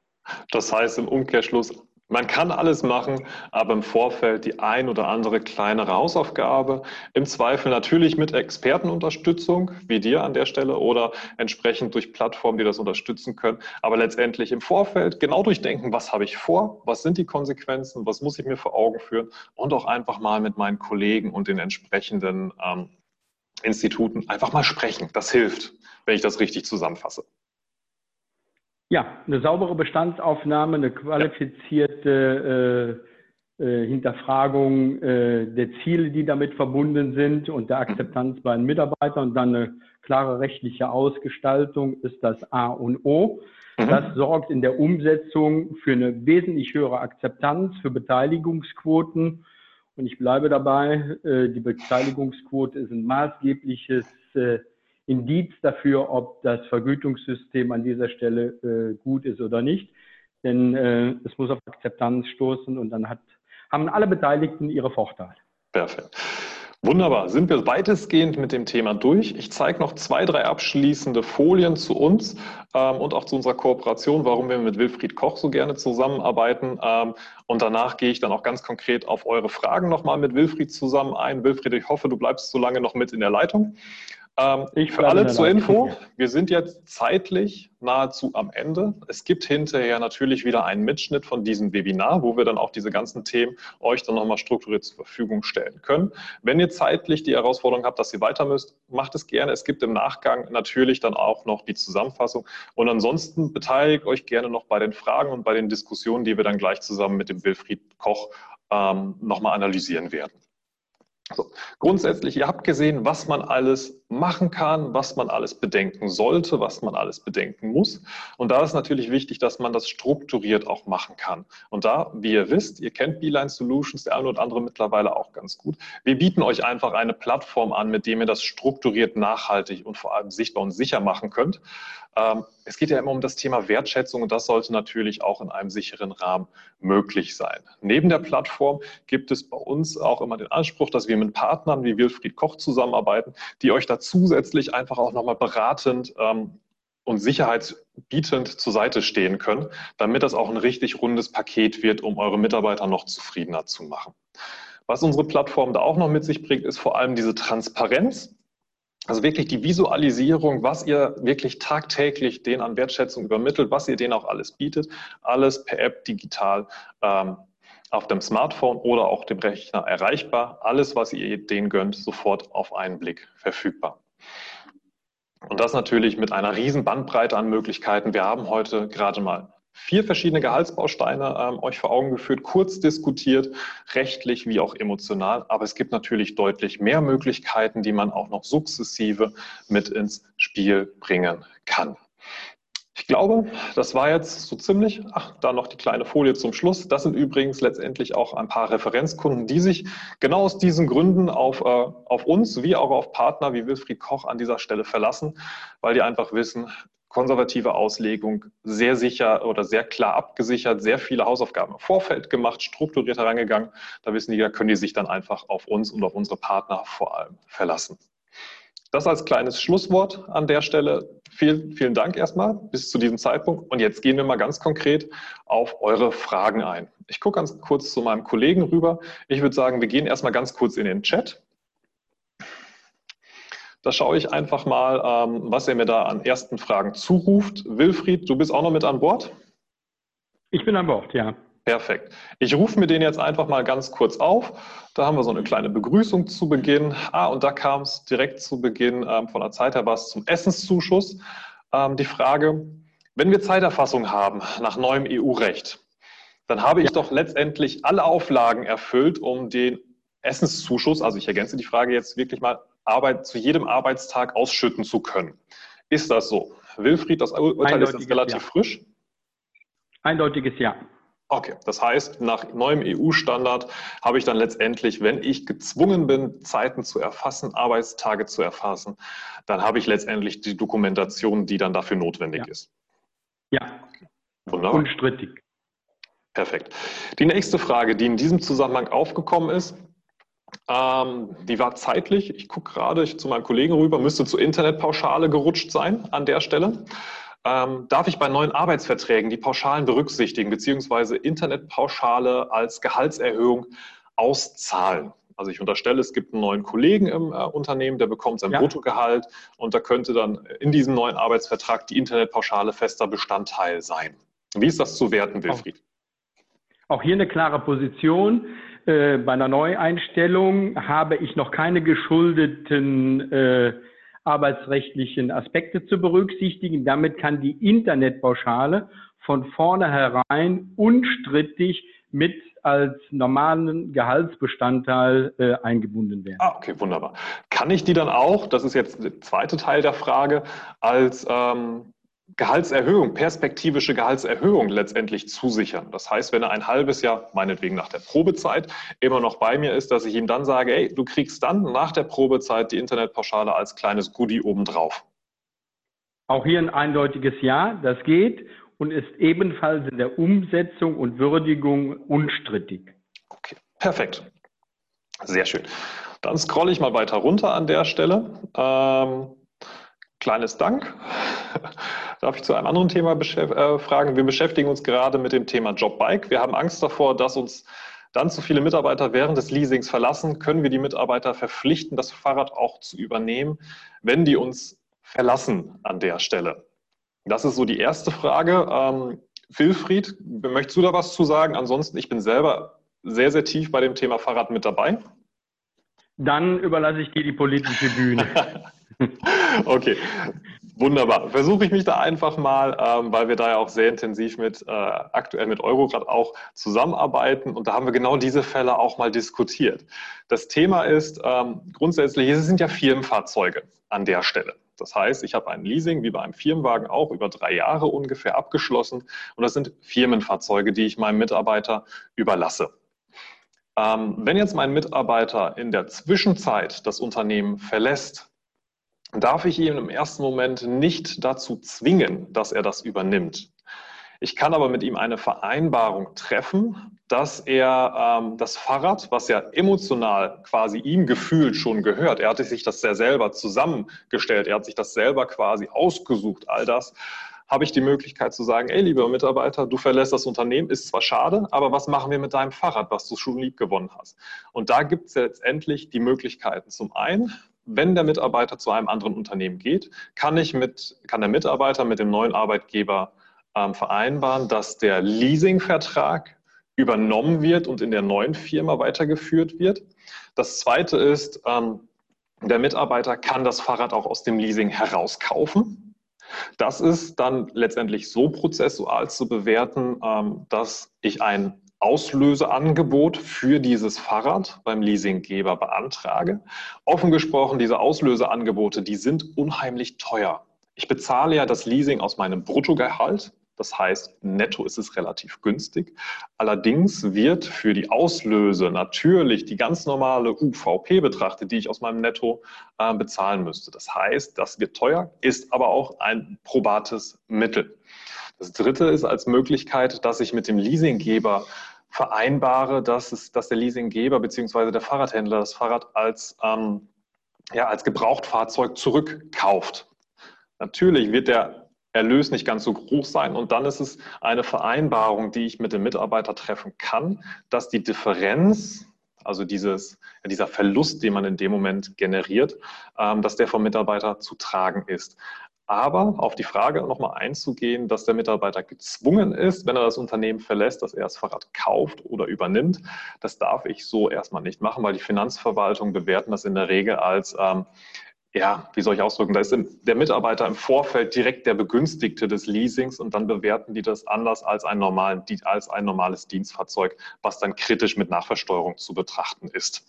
Das heißt im Umkehrschluss, man kann alles machen, aber im Vorfeld die ein oder andere kleinere Hausaufgabe. Im Zweifel natürlich mit Expertenunterstützung, wie dir an der Stelle, oder entsprechend durch Plattformen, die das unterstützen können. Aber letztendlich im Vorfeld genau durchdenken, was habe ich vor, was sind die Konsequenzen, was muss ich mir vor Augen führen und auch einfach mal mit meinen Kollegen und den entsprechenden ähm, Instituten einfach mal sprechen. Das hilft, wenn ich das richtig zusammenfasse. Ja, eine saubere Bestandsaufnahme, eine qualifizierte äh, äh, Hinterfragung äh, der Ziele, die damit verbunden sind und der Akzeptanz bei den Mitarbeitern und dann eine klare rechtliche Ausgestaltung ist das A und O. Mhm. Das sorgt in der Umsetzung für eine wesentlich höhere Akzeptanz, für Beteiligungsquoten und ich bleibe dabei, äh, die Beteiligungsquote ist ein maßgebliches äh, Indiz dafür, ob das Vergütungssystem an dieser Stelle äh, gut ist oder nicht. Denn es muss auf Akzeptanz stoßen und dann hat, haben alle Beteiligten ihre Vorteile. Perfekt. Wunderbar, sind wir weitestgehend mit dem Thema durch. Ich zeige noch zwei, drei abschließende Folien zu uns ähm, und auch zu unserer Kooperation, warum wir mit Wilfried Koch so gerne zusammenarbeiten. Ähm, und danach gehe ich dann auch ganz konkret auf eure Fragen nochmal mit Wilfried zusammen ein. Wilfried, ich hoffe, du bleibst so lange noch mit in der Leitung. Ähm, für alle zur Info, wir sind jetzt zeitlich nahezu am Ende. Es gibt hinterher natürlich wieder einen Mitschnitt von diesem Webinar, wo wir dann auch diese ganzen Themen euch dann nochmal strukturiert zur Verfügung stellen können. Wenn ihr zeitlich die Herausforderung habt, dass ihr weiter müsst, macht es gerne. Es gibt im Nachgang natürlich dann auch noch die Zusammenfassung. Und ansonsten beteiligt euch gerne noch bei den Fragen und bei den Diskussionen, die wir dann gleich zusammen mit dem Wilfried Koch ähm, nochmal analysieren werden. So. Grundsätzlich, ihr habt gesehen, was man alles machen kann, was man alles bedenken sollte, was man alles bedenken muss. Und da ist natürlich wichtig, dass man das strukturiert auch machen kann. Und da, wie ihr wisst, ihr kennt Beeline Solutions, der eine oder andere mittlerweile auch ganz gut. Wir bieten euch einfach eine Plattform an, mit dem ihr das strukturiert, nachhaltig und vor allem sichtbar und sicher machen könnt. Ähm, es geht ja immer um das Thema Wertschätzung und das sollte natürlich auch in einem sicheren Rahmen möglich sein. Neben der Plattform gibt es bei uns auch immer den Anspruch, dass wir mit Partnern wie Wilfried Koch zusammenarbeiten, die euch da zusätzlich einfach auch nochmal beratend ähm, und sicherheitsbietend zur Seite stehen können, damit das auch ein richtig rundes Paket wird, um eure Mitarbeiter noch zufriedener zu machen. Was unsere Plattform da auch noch mit sich bringt, ist vor allem diese Transparenz. Also wirklich die Visualisierung, was ihr wirklich tagtäglich denen an Wertschätzung übermittelt, was ihr denen auch alles bietet, alles per App digital ähm, auf dem Smartphone oder auch dem Rechner erreichbar. Alles, was ihr denen gönnt, sofort auf einen Blick verfügbar. Und das natürlich mit einer riesen Bandbreite an Möglichkeiten. Wir haben heute gerade mal vier verschiedene Gehaltsbausteine ähm, euch vor Augen geführt, kurz diskutiert, rechtlich wie auch emotional. Aber es gibt natürlich deutlich mehr Möglichkeiten, die man auch noch sukzessive mit ins Spiel bringen kann. Ich glaube, das war jetzt so ziemlich. Ach, da noch die kleine Folie zum Schluss. Das sind übrigens letztendlich auch ein paar Referenzkunden, die sich genau aus diesen Gründen auf, äh, auf uns wie auch auf Partner wie Wilfried Koch an dieser Stelle verlassen, weil die einfach wissen, konservative Auslegung, sehr sicher oder sehr klar abgesichert, sehr viele Hausaufgaben im Vorfeld gemacht, strukturiert herangegangen. Da wissen die, da können die sich dann einfach auf uns und auf unsere Partner vor allem verlassen. Das als kleines Schlusswort an der Stelle. Vielen, vielen Dank erstmal bis zu diesem Zeitpunkt. Und jetzt gehen wir mal ganz konkret auf eure Fragen ein. Ich gucke ganz kurz zu meinem Kollegen rüber. Ich würde sagen, wir gehen erstmal ganz kurz in den Chat. Da schaue ich einfach mal, ähm, was er mir da an ersten Fragen zuruft. Wilfried, du bist auch noch mit an Bord? Ich bin an Bord, ja. Perfekt. Ich rufe mir den jetzt einfach mal ganz kurz auf. Da haben wir so eine kleine Begrüßung zu Beginn. Ah, und da kam es direkt zu Beginn ähm, von der Zeit her was zum Essenszuschuss. Ähm, die Frage, wenn wir Zeiterfassung haben nach neuem EU-Recht, dann habe ich doch letztendlich alle Auflagen erfüllt, um den Essenszuschuss, also ich ergänze die Frage jetzt wirklich mal, Arbeit zu jedem Arbeitstag ausschütten zu können. Ist das so? Wilfried, das Urteil ist relativ ja. frisch? Eindeutiges Ja. Okay, das heißt, nach neuem EU-Standard habe ich dann letztendlich, wenn ich gezwungen bin, Zeiten zu erfassen, Arbeitstage zu erfassen, dann habe ich letztendlich die Dokumentation, die dann dafür notwendig ja. ist. Ja, Wunderbar. unstrittig. Perfekt. Die nächste Frage, die in diesem Zusammenhang aufgekommen ist, ähm, die war zeitlich, ich gucke gerade zu meinem Kollegen rüber, müsste zur Internetpauschale gerutscht sein an der Stelle. Ähm, darf ich bei neuen Arbeitsverträgen die Pauschalen berücksichtigen, beziehungsweise Internetpauschale als Gehaltserhöhung auszahlen? Also ich unterstelle, es gibt einen neuen Kollegen im äh, Unternehmen, der bekommt sein ja. Bruttogehalt und da könnte dann in diesem neuen Arbeitsvertrag die Internetpauschale fester Bestandteil sein. Wie ist das zu werten, Wilfried? Auch hier eine klare Position. Äh, bei einer Neueinstellung habe ich noch keine geschuldeten äh, arbeitsrechtlichen Aspekte zu berücksichtigen. Damit kann die Internetpauschale von vornherein unstrittig mit als normalen Gehaltsbestandteil äh, eingebunden werden. Ah, okay, wunderbar. Kann ich die dann auch, das ist jetzt der zweite Teil der Frage, als ähm, Gehaltserhöhung, perspektivische Gehaltserhöhung letztendlich zusichern. Das heißt, wenn er ein halbes Jahr, meinetwegen nach der Probezeit, immer noch bei mir ist, dass ich ihm dann sage, ey, du kriegst dann nach der Probezeit die Internetpauschale als kleines Goodie obendrauf. Auch hier ein eindeutiges Ja, das geht und ist ebenfalls in der Umsetzung und Würdigung unstrittig. Okay, perfekt. Sehr schön. Dann scrolle ich mal weiter runter an der Stelle. Ähm, kleines Dank. Darf ich zu einem anderen Thema äh, fragen? Wir beschäftigen uns gerade mit dem Thema Jobbike. Wir haben Angst davor, dass uns dann zu viele Mitarbeiter während des Leasings verlassen, können wir die Mitarbeiter verpflichten, das Fahrrad auch zu übernehmen, wenn die uns verlassen an der Stelle. Das ist so die erste Frage. Ähm, Wilfried, möchtest du da was zu sagen? Ansonsten, ich bin selber sehr, sehr tief bei dem Thema Fahrrad mit dabei. Dann überlasse ich dir die politische Bühne. okay, wunderbar. Versuche ich mich da einfach mal, ähm, weil wir da ja auch sehr intensiv mit äh, aktuell mit Eurograd auch zusammenarbeiten und da haben wir genau diese Fälle auch mal diskutiert. Das Thema ist ähm, grundsätzlich, es sind ja Firmenfahrzeuge an der Stelle. Das heißt, ich habe ein Leasing wie bei einem Firmenwagen auch über drei Jahre ungefähr abgeschlossen und das sind Firmenfahrzeuge, die ich meinem Mitarbeiter überlasse. Ähm, wenn jetzt mein Mitarbeiter in der Zwischenzeit das Unternehmen verlässt, darf ich ihn im ersten Moment nicht dazu zwingen, dass er das übernimmt. Ich kann aber mit ihm eine Vereinbarung treffen, dass er ähm, das Fahrrad, was ja emotional quasi ihm gefühlt schon gehört, er hatte sich das ja selber zusammengestellt, er hat sich das selber quasi ausgesucht, all das, habe ich die Möglichkeit zu sagen, ey, lieber Mitarbeiter, du verlässt das Unternehmen, ist zwar schade, aber was machen wir mit deinem Fahrrad, was du schon lieb gewonnen hast? Und da gibt es letztendlich die Möglichkeiten. Zum einen, wenn der Mitarbeiter zu einem anderen Unternehmen geht, kann, ich mit, kann der Mitarbeiter mit dem neuen Arbeitgeber ähm, vereinbaren, dass der Leasingvertrag übernommen wird und in der neuen Firma weitergeführt wird. Das Zweite ist, ähm, der Mitarbeiter kann das Fahrrad auch aus dem Leasing herauskaufen. Das ist dann letztendlich so prozessual zu bewerten, ähm, dass ich ein Auslöseangebot für dieses Fahrrad beim Leasinggeber beantrage. Offen gesprochen, diese Auslöseangebote, die sind unheimlich teuer. Ich bezahle ja das Leasing aus meinem Bruttogehalt das heißt, netto ist es relativ günstig. Allerdings wird für die Auslöse natürlich die ganz normale UVP betrachtet, die ich aus meinem Netto äh, bezahlen müsste. Das heißt, das wird teuer, ist aber auch ein probates Mittel. Das dritte ist als Möglichkeit, dass ich mit dem Leasinggeber vereinbare, dass, es, dass der Leasinggeber bzw. der Fahrradhändler das Fahrrad als, ähm, ja, als Gebrauchtfahrzeug zurückkauft. Natürlich wird der Erlös nicht ganz so groß sein. Und dann ist es eine Vereinbarung, die ich mit dem Mitarbeiter treffen kann, dass die Differenz, also dieses, dieser Verlust, den man in dem Moment generiert, ähm, dass der vom Mitarbeiter zu tragen ist. Aber auf die Frage nochmal einzugehen, dass der Mitarbeiter gezwungen ist, wenn er das Unternehmen verlässt, dass er das Fahrrad kauft oder übernimmt, das darf ich so erstmal nicht machen, weil die Finanzverwaltung bewerten das in der Regel als ähm, ja, wie soll ich ausdrücken, da ist der Mitarbeiter im Vorfeld direkt der Begünstigte des Leasings und dann bewerten die das anders als ein, normalen, als ein normales Dienstfahrzeug, was dann kritisch mit Nachversteuerung zu betrachten ist.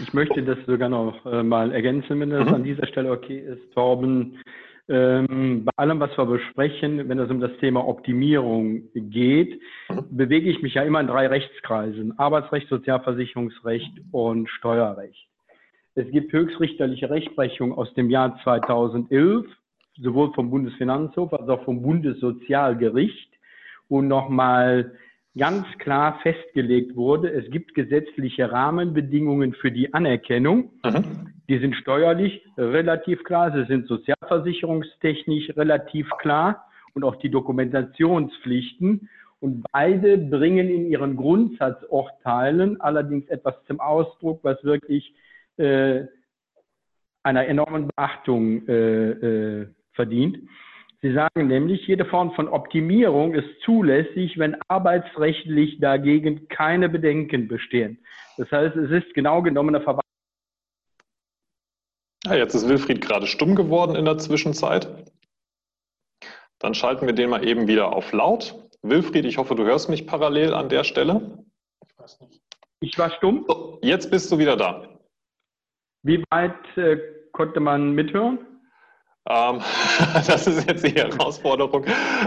Ich möchte das sogar noch äh, mal ergänzen, wenn das mhm. an dieser Stelle okay ist, Torben. Ähm, bei allem, was wir besprechen, wenn es um das Thema Optimierung geht, mhm. bewege ich mich ja immer in drei Rechtskreisen. Arbeitsrecht, Sozialversicherungsrecht und Steuerrecht. Es gibt höchstrichterliche Rechtsprechung aus dem Jahr 2011, sowohl vom Bundesfinanzhof als auch vom Bundessozialgericht, wo nochmal ganz klar festgelegt wurde, es gibt gesetzliche Rahmenbedingungen für die Anerkennung. Mhm. Die sind steuerlich relativ klar, sie sind sozialversicherungstechnisch relativ klar und auch die Dokumentationspflichten. Und beide bringen in ihren Grundsatzurteilen allerdings etwas zum Ausdruck, was wirklich äh, einer enormen Beachtung äh, äh, verdient. Sie sagen nämlich, jede Form von Optimierung ist zulässig, wenn arbeitsrechtlich dagegen keine Bedenken bestehen. Das heißt, es ist genau genommen eine Verwaltung. Ja, jetzt ist Wilfried gerade stumm geworden in der Zwischenzeit. Dann schalten wir den mal eben wieder auf laut. Wilfried, ich hoffe, du hörst mich parallel an der Stelle. Ich weiß nicht. Ich war stumm. So, jetzt bist du wieder da. Wie weit äh, konnte man mithören? Ähm, das ist jetzt die Herausforderung.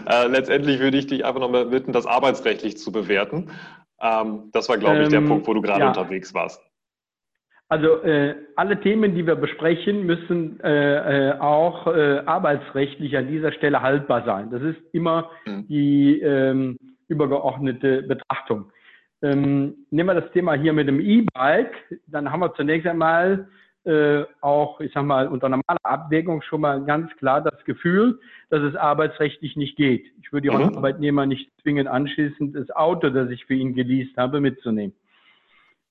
Äh, letztendlich würde ich dich einfach nochmal bitten, das arbeitsrechtlich zu bewerten. Ähm, das war, glaube ich, der ähm, Punkt, wo du gerade ja. unterwegs warst. Also äh, alle Themen, die wir besprechen, müssen äh, äh, auch äh, arbeitsrechtlich an dieser Stelle haltbar sein. Das ist immer mhm. die ähm, übergeordnete Betrachtung. Ähm, nehmen wir das Thema hier mit dem E-Bike, dann haben wir zunächst einmal äh, auch, ich sag mal, unter normaler Abwägung schon mal ganz klar das Gefühl, dass es arbeitsrechtlich nicht geht. Ich würde Ihren mhm. Arbeitnehmer nicht zwingen, anschließend das Auto, das ich für ihn geleast habe, mitzunehmen.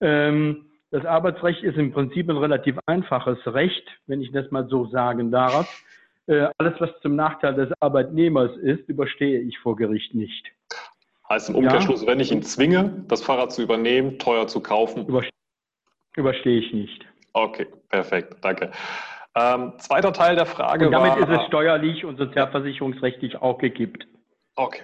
Ähm, das Arbeitsrecht ist im Prinzip ein relativ einfaches Recht, wenn ich das mal so sagen darf. Äh, alles, was zum Nachteil des Arbeitnehmers ist, überstehe ich vor Gericht nicht. Heißt im Umkehrschluss, ja. wenn ich ihn zwinge, das Fahrrad zu übernehmen, teuer zu kaufen. Überstehe ich nicht. Okay, perfekt, danke. Ähm, zweiter Teil der Frage und damit war, ist es steuerlich und sozialversicherungsrechtlich auch gekippt. Okay.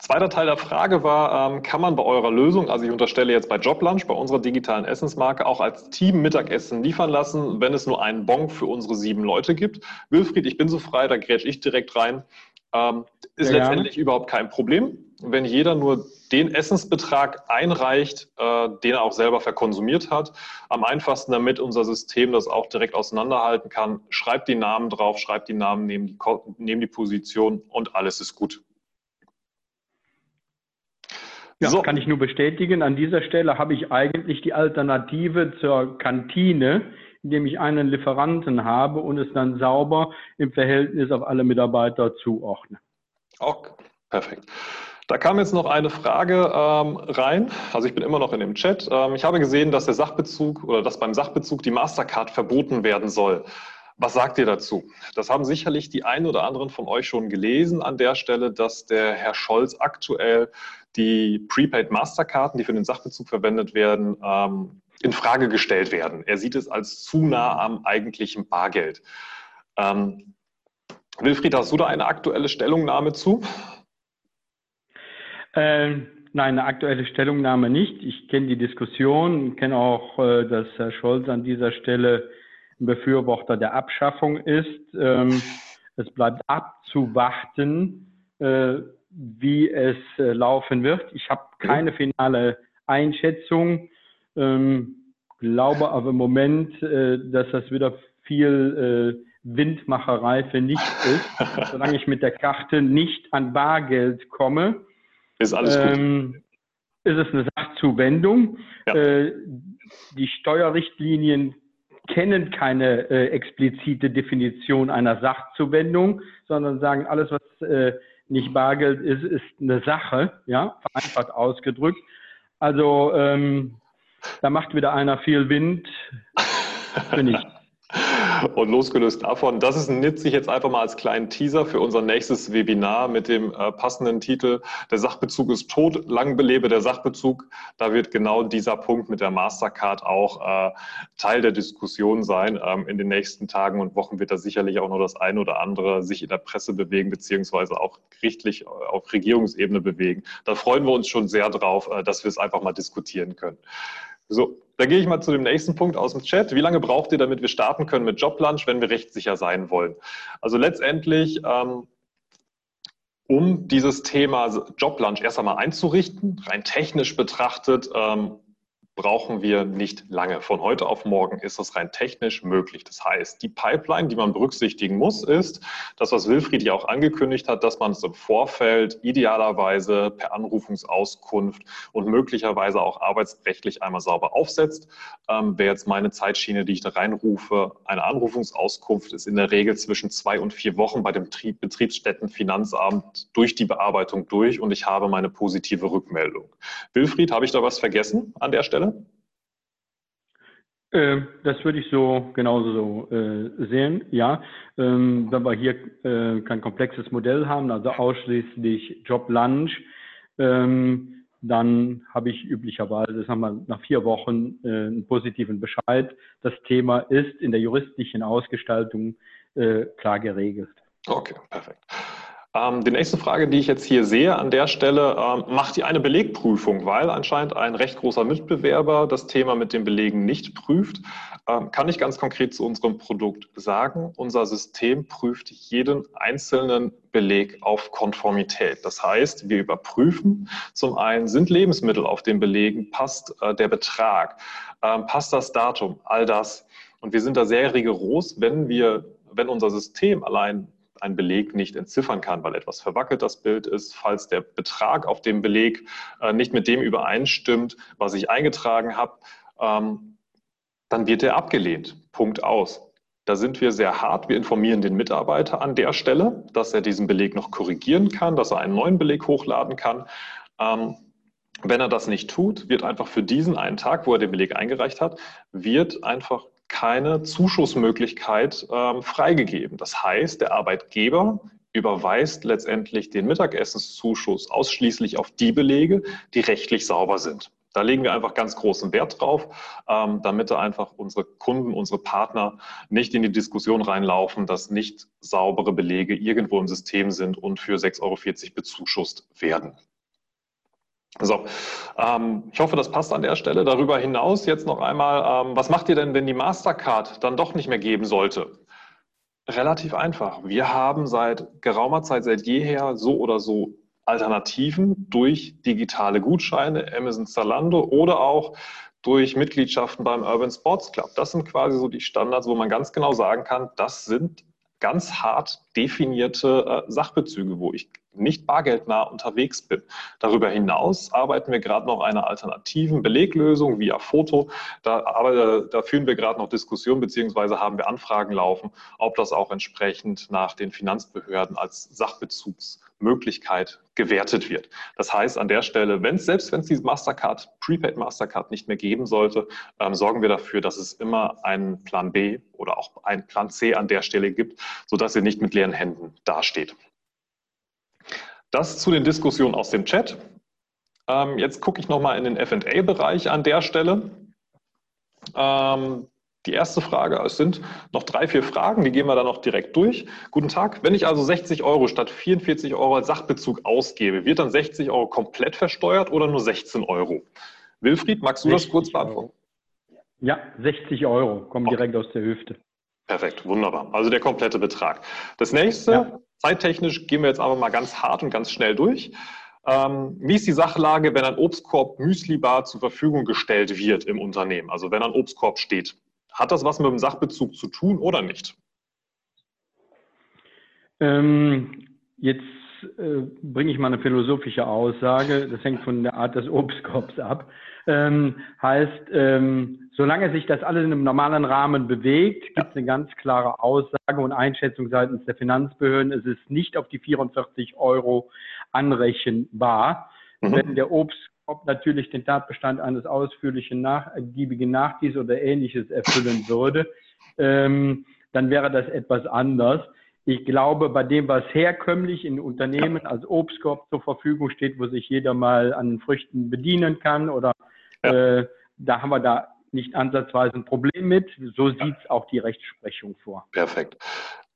Zweiter Teil der Frage war, ähm, kann man bei eurer Lösung, also ich unterstelle jetzt bei Joblunch, bei unserer digitalen Essensmarke, auch als Team Mittagessen liefern lassen, wenn es nur einen Bon für unsere sieben Leute gibt? Wilfried, ich bin so frei, da grätsch ich direkt rein. Ähm, ist ja, letztendlich ja. überhaupt kein Problem, wenn jeder nur den Essensbetrag einreicht, äh, den er auch selber verkonsumiert hat. Am einfachsten, damit unser System das auch direkt auseinanderhalten kann, schreibt die Namen drauf, schreibt die Namen neben die, neben die Position und alles ist gut. Ja, so. kann ich nur bestätigen. An dieser Stelle habe ich eigentlich die Alternative zur Kantine, indem ich einen Lieferanten habe und es dann sauber im Verhältnis auf alle Mitarbeiter zuordne. Okay, perfekt. Da kam jetzt noch eine Frage ähm, rein. Also ich bin immer noch in dem Chat. Ähm, ich habe gesehen, dass der Sachbezug oder dass beim Sachbezug die Mastercard verboten werden soll. Was sagt ihr dazu? Das haben sicherlich die einen oder anderen von euch schon gelesen an der Stelle, dass der Herr Scholz aktuell die Prepaid Masterkarten, die für den Sachbezug verwendet werden, ähm, in Frage gestellt werden. Er sieht es als zu nah am eigentlichen Bargeld. Ähm, Wilfried, hast du da eine aktuelle Stellungnahme zu? Ähm, nein, eine aktuelle Stellungnahme nicht. Ich kenne die Diskussion, kenne auch, äh, dass Herr Scholz an dieser Stelle ein Befürworter der Abschaffung ist. Ähm, es bleibt abzuwarten, äh, wie es äh, laufen wird. Ich habe keine finale Einschätzung. Ähm, glaube aber im Moment, äh, dass das wieder viel äh, Windmacherei für nichts ist, solange ich mit der Karte nicht an Bargeld komme. Ist alles ähm, gut. Ist es eine Sachzuwendung? Ja. Äh, die Steuerrichtlinien kennen keine äh, explizite Definition einer Sachzuwendung, sondern sagen, alles, was äh, nicht Bargeld ist, ist eine Sache, ja, vereinfacht ausgedrückt. Also ähm, da macht wieder einer viel Wind für nichts. Und losgelöst davon, das ist nütze ich jetzt einfach mal als kleinen Teaser für unser nächstes Webinar mit dem äh, passenden Titel Der Sachbezug ist tot, lang belebe der Sachbezug. Da wird genau dieser Punkt mit der Mastercard auch äh, Teil der Diskussion sein. Ähm, in den nächsten Tagen und Wochen wird da sicherlich auch noch das eine oder andere sich in der Presse bewegen, beziehungsweise auch gerichtlich äh, auf Regierungsebene bewegen. Da freuen wir uns schon sehr drauf, äh, dass wir es einfach mal diskutieren können. So, da gehe ich mal zu dem nächsten Punkt aus dem Chat. Wie lange braucht ihr, damit wir starten können mit Joblunch, wenn wir rechtssicher sein wollen? Also letztendlich, ähm, um dieses Thema Joblunch erst einmal einzurichten, rein technisch betrachtet, ähm, brauchen wir nicht lange. Von heute auf morgen ist das rein technisch möglich. Das heißt, die Pipeline, die man berücksichtigen muss, ist das, was Wilfried ja auch angekündigt hat, dass man es im Vorfeld idealerweise per Anrufungsauskunft und möglicherweise auch arbeitsrechtlich einmal sauber aufsetzt. Ähm, Wäre jetzt meine Zeitschiene, die ich da reinrufe, eine Anrufungsauskunft ist in der Regel zwischen zwei und vier Wochen bei dem Betriebsstättenfinanzamt durch die Bearbeitung durch und ich habe meine positive Rückmeldung. Wilfried, habe ich da was vergessen an der Stelle? Äh, das würde ich so genauso so äh, sehen, ja. Ähm, wenn wir hier äh, kein komplexes Modell haben, also ausschließlich Job Lunch, ähm, dann habe ich üblicherweise, sagen wir, nach vier Wochen äh, einen positiven Bescheid. Das Thema ist in der juristischen Ausgestaltung äh, klar geregelt. Okay, perfekt. Ähm, die nächste Frage, die ich jetzt hier sehe an der Stelle, ähm, macht ihr eine Belegprüfung, weil anscheinend ein recht großer Mitbewerber das Thema mit den Belegen nicht prüft. Ähm, kann ich ganz konkret zu unserem Produkt sagen, unser System prüft jeden einzelnen Beleg auf Konformität. Das heißt, wir überprüfen zum einen, sind Lebensmittel auf den Belegen, passt äh, der Betrag, äh, passt das Datum, all das. Und wir sind da sehr rigoros, wenn wir, wenn unser System allein ein Beleg nicht entziffern kann, weil etwas verwackelt das Bild ist, falls der Betrag auf dem Beleg äh, nicht mit dem übereinstimmt, was ich eingetragen habe. Ähm, dann wird er abgelehnt. Punkt aus. Da sind wir sehr hart. Wir informieren den Mitarbeiter an der Stelle, dass er diesen Beleg noch korrigieren kann, dass er einen neuen Beleg hochladen kann. Ähm, wenn er das nicht tut, wird einfach für diesen einen Tag, wo er den Beleg eingereicht hat, wird einfach keine Zuschussmöglichkeit ähm, freigegeben. Das heißt, der Arbeitgeber überweist letztendlich den Mittagessenszuschuss ausschließlich auf die Belege, die rechtlich sauber sind. Da legen wir einfach ganz großen Wert drauf, ähm, damit da einfach unsere Kunden, unsere Partner nicht in die Diskussion reinlaufen, dass nicht saubere Belege irgendwo im System sind und für 6,40 Euro bezuschusst werden. So, ähm, ich hoffe, das passt an der Stelle. Darüber hinaus jetzt noch einmal, ähm, was macht ihr denn, wenn die Mastercard dann doch nicht mehr geben sollte? Relativ einfach. Wir haben seit geraumer Zeit, seit jeher so oder so Alternativen durch digitale Gutscheine, Amazon Zalando oder auch durch Mitgliedschaften beim Urban Sports Club. Das sind quasi so die Standards, wo man ganz genau sagen kann, das sind ganz hart definierte äh, Sachbezüge, wo ich nicht bargeldnah unterwegs bin. Darüber hinaus arbeiten wir gerade noch einer alternativen Beleglösung via Foto. Da, aber da, führen wir gerade noch Diskussionen beziehungsweise haben wir Anfragen laufen, ob das auch entsprechend nach den Finanzbehörden als Sachbezugsmöglichkeit gewertet wird. Das heißt, an der Stelle, wenn selbst wenn es diese Mastercard, Prepaid Mastercard nicht mehr geben sollte, ähm, sorgen wir dafür, dass es immer einen Plan B oder auch einen Plan C an der Stelle gibt, sodass ihr nicht mit leeren Händen dasteht. Das zu den Diskussionen aus dem Chat. Ähm, jetzt gucke ich nochmal in den FA-Bereich an der Stelle. Ähm, die erste Frage, es sind noch drei, vier Fragen, die gehen wir dann noch direkt durch. Guten Tag, wenn ich also 60 Euro statt 44 Euro als Sachbezug ausgebe, wird dann 60 Euro komplett versteuert oder nur 16 Euro? Wilfried, magst du das kurz beantworten? Ja, 60 Euro kommen okay. direkt aus der Hüfte. Perfekt, wunderbar. Also der komplette Betrag. Das nächste, ja. zeittechnisch gehen wir jetzt aber mal ganz hart und ganz schnell durch. Ähm, wie ist die Sachlage, wenn ein Obstkorb Müslibar zur Verfügung gestellt wird im Unternehmen? Also wenn ein Obstkorb steht. Hat das was mit dem Sachbezug zu tun oder nicht? Ähm, jetzt äh, bringe ich mal eine philosophische Aussage. Das hängt von der Art des Obstkorbs ab. Ähm, heißt, ähm, solange sich das alles in einem normalen Rahmen bewegt, gibt es eine ganz klare Aussage und Einschätzung seitens der Finanzbehörden. Es ist nicht auf die 44 Euro anrechenbar. Mhm. Wenn der Obstkorb natürlich den Tatbestand eines ausführlichen, nachgiebigen Nachgieß oder ähnliches erfüllen würde, ähm, dann wäre das etwas anders. Ich glaube, bei dem, was herkömmlich in Unternehmen als Obstkorb zur Verfügung steht, wo sich jeder mal an Früchten bedienen kann oder. Äh, da haben wir da nicht ansatzweise ein Problem mit. So sieht es auch die Rechtsprechung vor. Perfekt.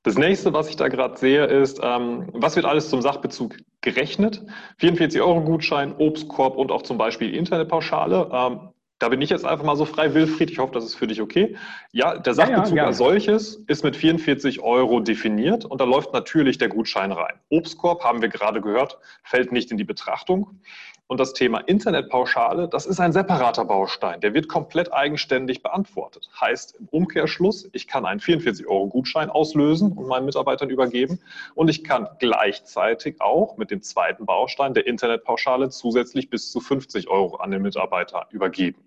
Das nächste, was ich da gerade sehe, ist, ähm, was wird alles zum Sachbezug gerechnet? 44 Euro Gutschein, Obstkorb und auch zum Beispiel Internetpauschale. Ähm, da bin ich jetzt einfach mal so frei, Wilfried. Ich hoffe, das ist für dich okay. Ja, der Sachbezug ja, ja, als solches ist mit 44 Euro definiert und da läuft natürlich der Gutschein rein. Obstkorb, haben wir gerade gehört, fällt nicht in die Betrachtung. Und das Thema Internetpauschale, das ist ein separater Baustein. Der wird komplett eigenständig beantwortet. Heißt im Umkehrschluss, ich kann einen 44-Euro-Gutschein auslösen und meinen Mitarbeitern übergeben. Und ich kann gleichzeitig auch mit dem zweiten Baustein der Internetpauschale zusätzlich bis zu 50 Euro an den Mitarbeiter übergeben.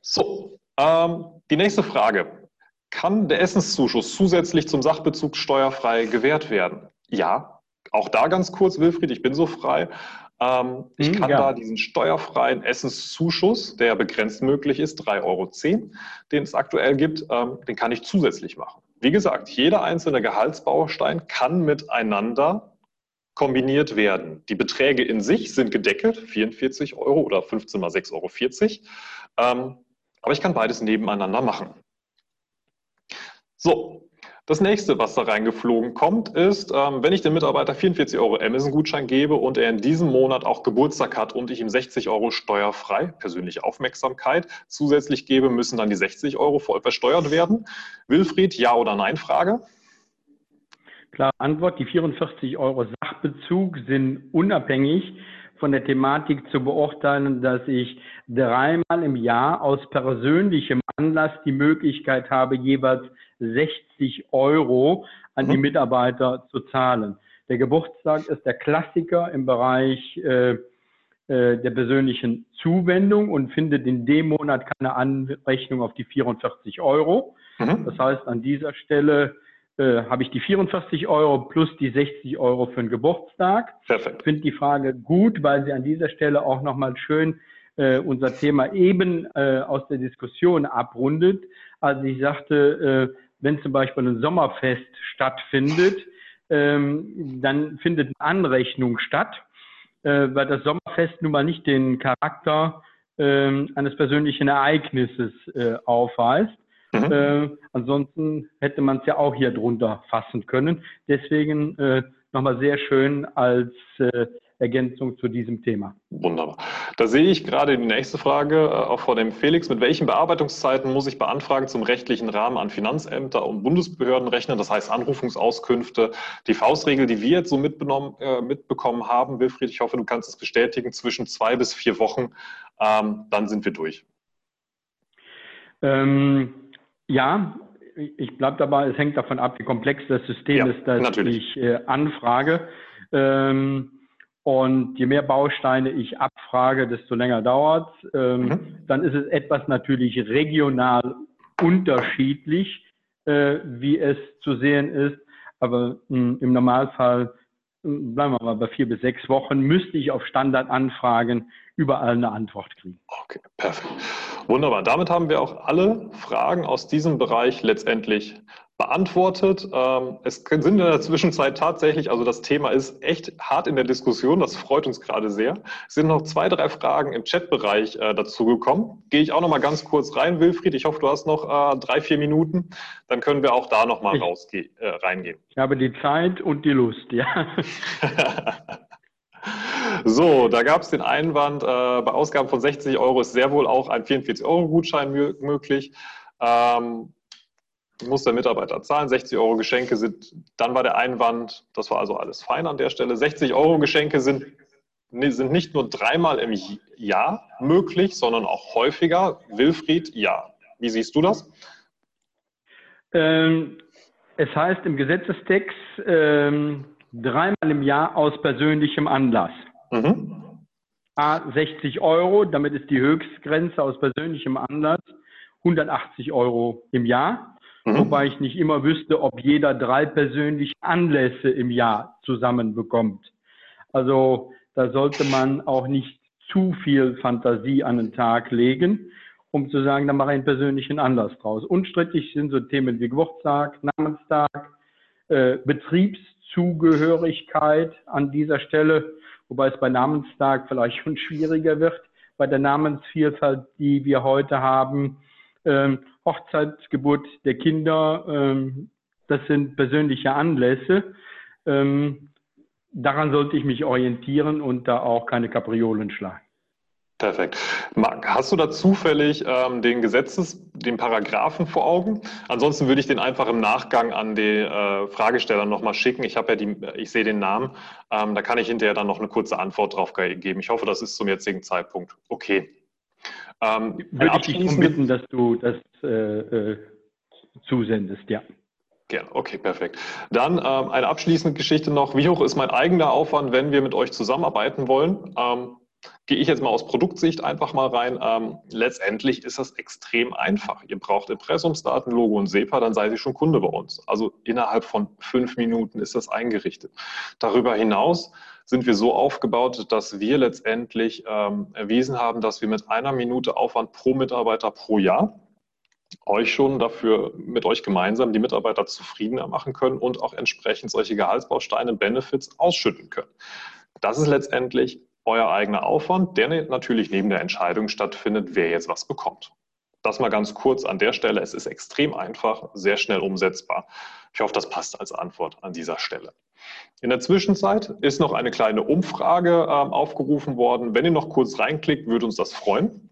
So, ähm, die nächste Frage. Kann der Essenszuschuss zusätzlich zum Sachbezug steuerfrei gewährt werden? Ja, auch da ganz kurz, Wilfried, ich bin so frei. Ähm, ich hm, kann ja. da diesen steuerfreien Essenszuschuss, der begrenzt möglich ist, 3,10 Euro, den es aktuell gibt, ähm, den kann ich zusätzlich machen. Wie gesagt, jeder einzelne Gehaltsbaustein kann miteinander kombiniert werden. Die Beträge in sich sind gedeckelt, 44 Euro oder 15 mal 6,40 Euro. Ähm, aber ich kann beides nebeneinander machen. So, das nächste, was da reingeflogen kommt, ist, ähm, wenn ich dem Mitarbeiter 44 Euro Amazon-Gutschein gebe und er in diesem Monat auch Geburtstag hat und ich ihm 60 Euro steuerfrei, persönliche Aufmerksamkeit, zusätzlich gebe, müssen dann die 60 Euro voll versteuert werden. Wilfried, ja oder nein? Frage. Klare Antwort, die 44 Euro Sachbezug sind unabhängig von der Thematik zu beurteilen, dass ich dreimal im Jahr aus persönlichem Anlass die Möglichkeit habe, jeweils 60 Euro an die mhm. Mitarbeiter zu zahlen. Der Geburtstag ist der Klassiker im Bereich äh, äh, der persönlichen Zuwendung und findet in dem Monat keine Anrechnung auf die 44 Euro. Mhm. Das heißt, an dieser Stelle äh, habe ich die 44 Euro plus die 60 Euro für den Geburtstag. Perfekt. Ich finde die Frage gut, weil sie an dieser Stelle auch nochmal schön äh, unser Thema eben äh, aus der Diskussion abrundet. Also ich sagte, äh, wenn zum Beispiel ein Sommerfest stattfindet, ähm, dann findet eine Anrechnung statt, äh, weil das Sommerfest nun mal nicht den Charakter äh, eines persönlichen Ereignisses äh, aufweist. Mhm. Äh, ansonsten hätte man es ja auch hier drunter fassen können. Deswegen äh, nochmal sehr schön als äh, Ergänzung zu diesem Thema. Wunderbar. Da sehe ich gerade die nächste Frage, äh, auch vor dem Felix. Mit welchen Bearbeitungszeiten muss ich bei Anfragen zum rechtlichen Rahmen an Finanzämter und Bundesbehörden rechnen? Das heißt Anrufungsauskünfte. Die Faustregel, die wir jetzt so äh, mitbekommen haben, Wilfried, ich hoffe, du kannst es bestätigen, zwischen zwei bis vier Wochen, ähm, dann sind wir durch. Ähm, ja, ich bleibe dabei, es hängt davon ab, wie komplex das System ja, ist, das natürlich. ich äh, anfrage. Ähm, und je mehr Bausteine ich abfrage, desto länger dauert ähm, mhm. Dann ist es etwas natürlich regional unterschiedlich, äh, wie es zu sehen ist. Aber mh, hm, im Normalfall, hm, bleiben wir mal bei vier bis sechs Wochen, müsste ich auf Standardanfragen überall eine Antwort kriegen. Okay, perfekt. Wunderbar. Damit haben wir auch alle Fragen aus diesem Bereich letztendlich beantwortet. Ähm, es sind in der Zwischenzeit tatsächlich, also das Thema ist echt hart in der Diskussion, das freut uns gerade sehr. Es sind noch zwei, drei Fragen im Chatbereich äh, dazu gekommen. Gehe ich auch noch mal ganz kurz rein, Wilfried. Ich hoffe, du hast noch äh, drei, vier Minuten. Dann können wir auch da noch mal rausgehen, äh, reingehen. Ich habe die Zeit und die Lust, ja. So, da gab es den Einwand, äh, bei Ausgaben von 60 Euro ist sehr wohl auch ein 44-Euro-Gutschein möglich. Ähm, muss der Mitarbeiter zahlen. 60 Euro Geschenke sind, dann war der Einwand, das war also alles fein an der Stelle. 60 Euro Geschenke sind, sind nicht nur dreimal im Jahr möglich, sondern auch häufiger. Wilfried, ja. Wie siehst du das? Ähm, es heißt im Gesetzestext ähm, dreimal im Jahr aus persönlichem Anlass. Mhm. A, 60 Euro, damit ist die Höchstgrenze aus persönlichem Anlass 180 Euro im Jahr. Mhm. Wobei ich nicht immer wüsste, ob jeder drei persönliche Anlässe im Jahr zusammenbekommt. Also da sollte man auch nicht zu viel Fantasie an den Tag legen, um zu sagen, da mache ich einen persönlichen Anlass draus. Unstrittig sind so Themen wie Geburtstag, Namenstag, äh, Betriebszugehörigkeit an dieser Stelle, wobei es bei Namenstag vielleicht schon schwieriger wird. Bei der Namensvielfalt, die wir heute haben, ähm, Hochzeit, Geburt der Kinder, ähm, das sind persönliche Anlässe. Ähm, daran sollte ich mich orientieren und da auch keine Kapriolen schlagen. Perfekt. Marc, hast du da zufällig ähm, den Gesetzes, den Paragraphen vor Augen? Ansonsten würde ich den einfach im Nachgang an die äh, Fragesteller nochmal schicken. Ich habe ja die, ich sehe den Namen. Ähm, da kann ich hinterher dann noch eine kurze Antwort drauf geben. Ich hoffe, das ist zum jetzigen Zeitpunkt okay. Ähm, Würde ich dich darum bitten, dass du das äh, äh, zusendest, ja. Gerne, okay, perfekt. Dann ähm, eine abschließende Geschichte noch. Wie hoch ist mein eigener Aufwand, wenn wir mit euch zusammenarbeiten wollen? Ähm, gehe ich jetzt mal aus Produktsicht einfach mal rein. Ähm, letztendlich ist das extrem einfach. Ihr braucht Impressumsdaten, Logo und SEPA, dann seid ihr schon Kunde bei uns. Also innerhalb von fünf Minuten ist das eingerichtet. Darüber hinaus sind wir so aufgebaut, dass wir letztendlich ähm, erwiesen haben, dass wir mit einer Minute Aufwand pro Mitarbeiter pro Jahr euch schon dafür mit euch gemeinsam die Mitarbeiter zufriedener machen können und auch entsprechend solche Gehaltsbausteine, Benefits ausschütten können. Das ist letztendlich euer eigener Aufwand, der natürlich neben der Entscheidung stattfindet, wer jetzt was bekommt. Das mal ganz kurz an der Stelle. Es ist extrem einfach, sehr schnell umsetzbar. Ich hoffe, das passt als Antwort an dieser Stelle. In der Zwischenzeit ist noch eine kleine Umfrage äh, aufgerufen worden. Wenn ihr noch kurz reinklickt, würde uns das freuen.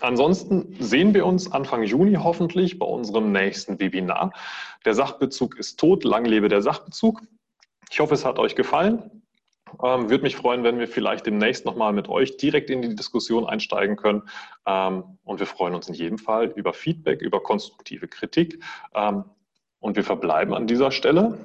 Ansonsten sehen wir uns Anfang Juni hoffentlich bei unserem nächsten Webinar. Der Sachbezug ist tot, lang lebe der Sachbezug. Ich hoffe, es hat euch gefallen. Ähm, Würde mich freuen, wenn wir vielleicht demnächst nochmal mit euch direkt in die Diskussion einsteigen können. Ähm, und wir freuen uns in jedem Fall über Feedback, über konstruktive Kritik. Ähm, und wir verbleiben an dieser Stelle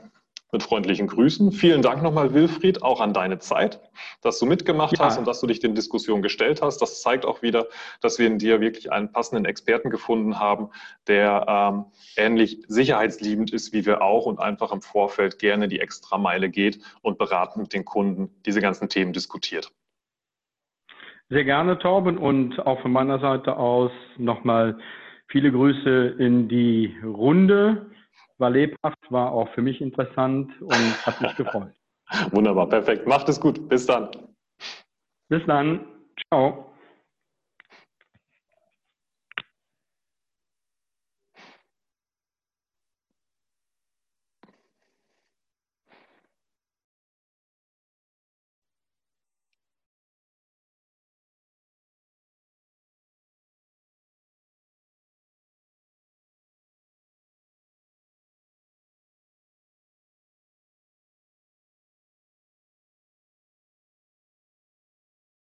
Mit freundlichen Grüßen. Vielen Dank nochmal, Wilfried, auch an deine Zeit, dass du mitgemacht ja. hast und dass du dich den Diskussionen gestellt hast. Das zeigt auch wieder, dass wir in dir wirklich einen passenden Experten gefunden haben, der ähm, ähnlich sicherheitsliebend ist wie wir auch und einfach im Vorfeld gerne die Extrameile geht und beratend mit den Kunden diese ganzen Themen diskutiert. Sehr gerne, Torben, und auch von meiner Seite aus nochmal viele Grüße in die Runde. War lebhaft, war auch für mich interessant und hat mich gefreut. Wunderbar, perfekt. Macht es gut. Bis dann. Bis dann. Ciao.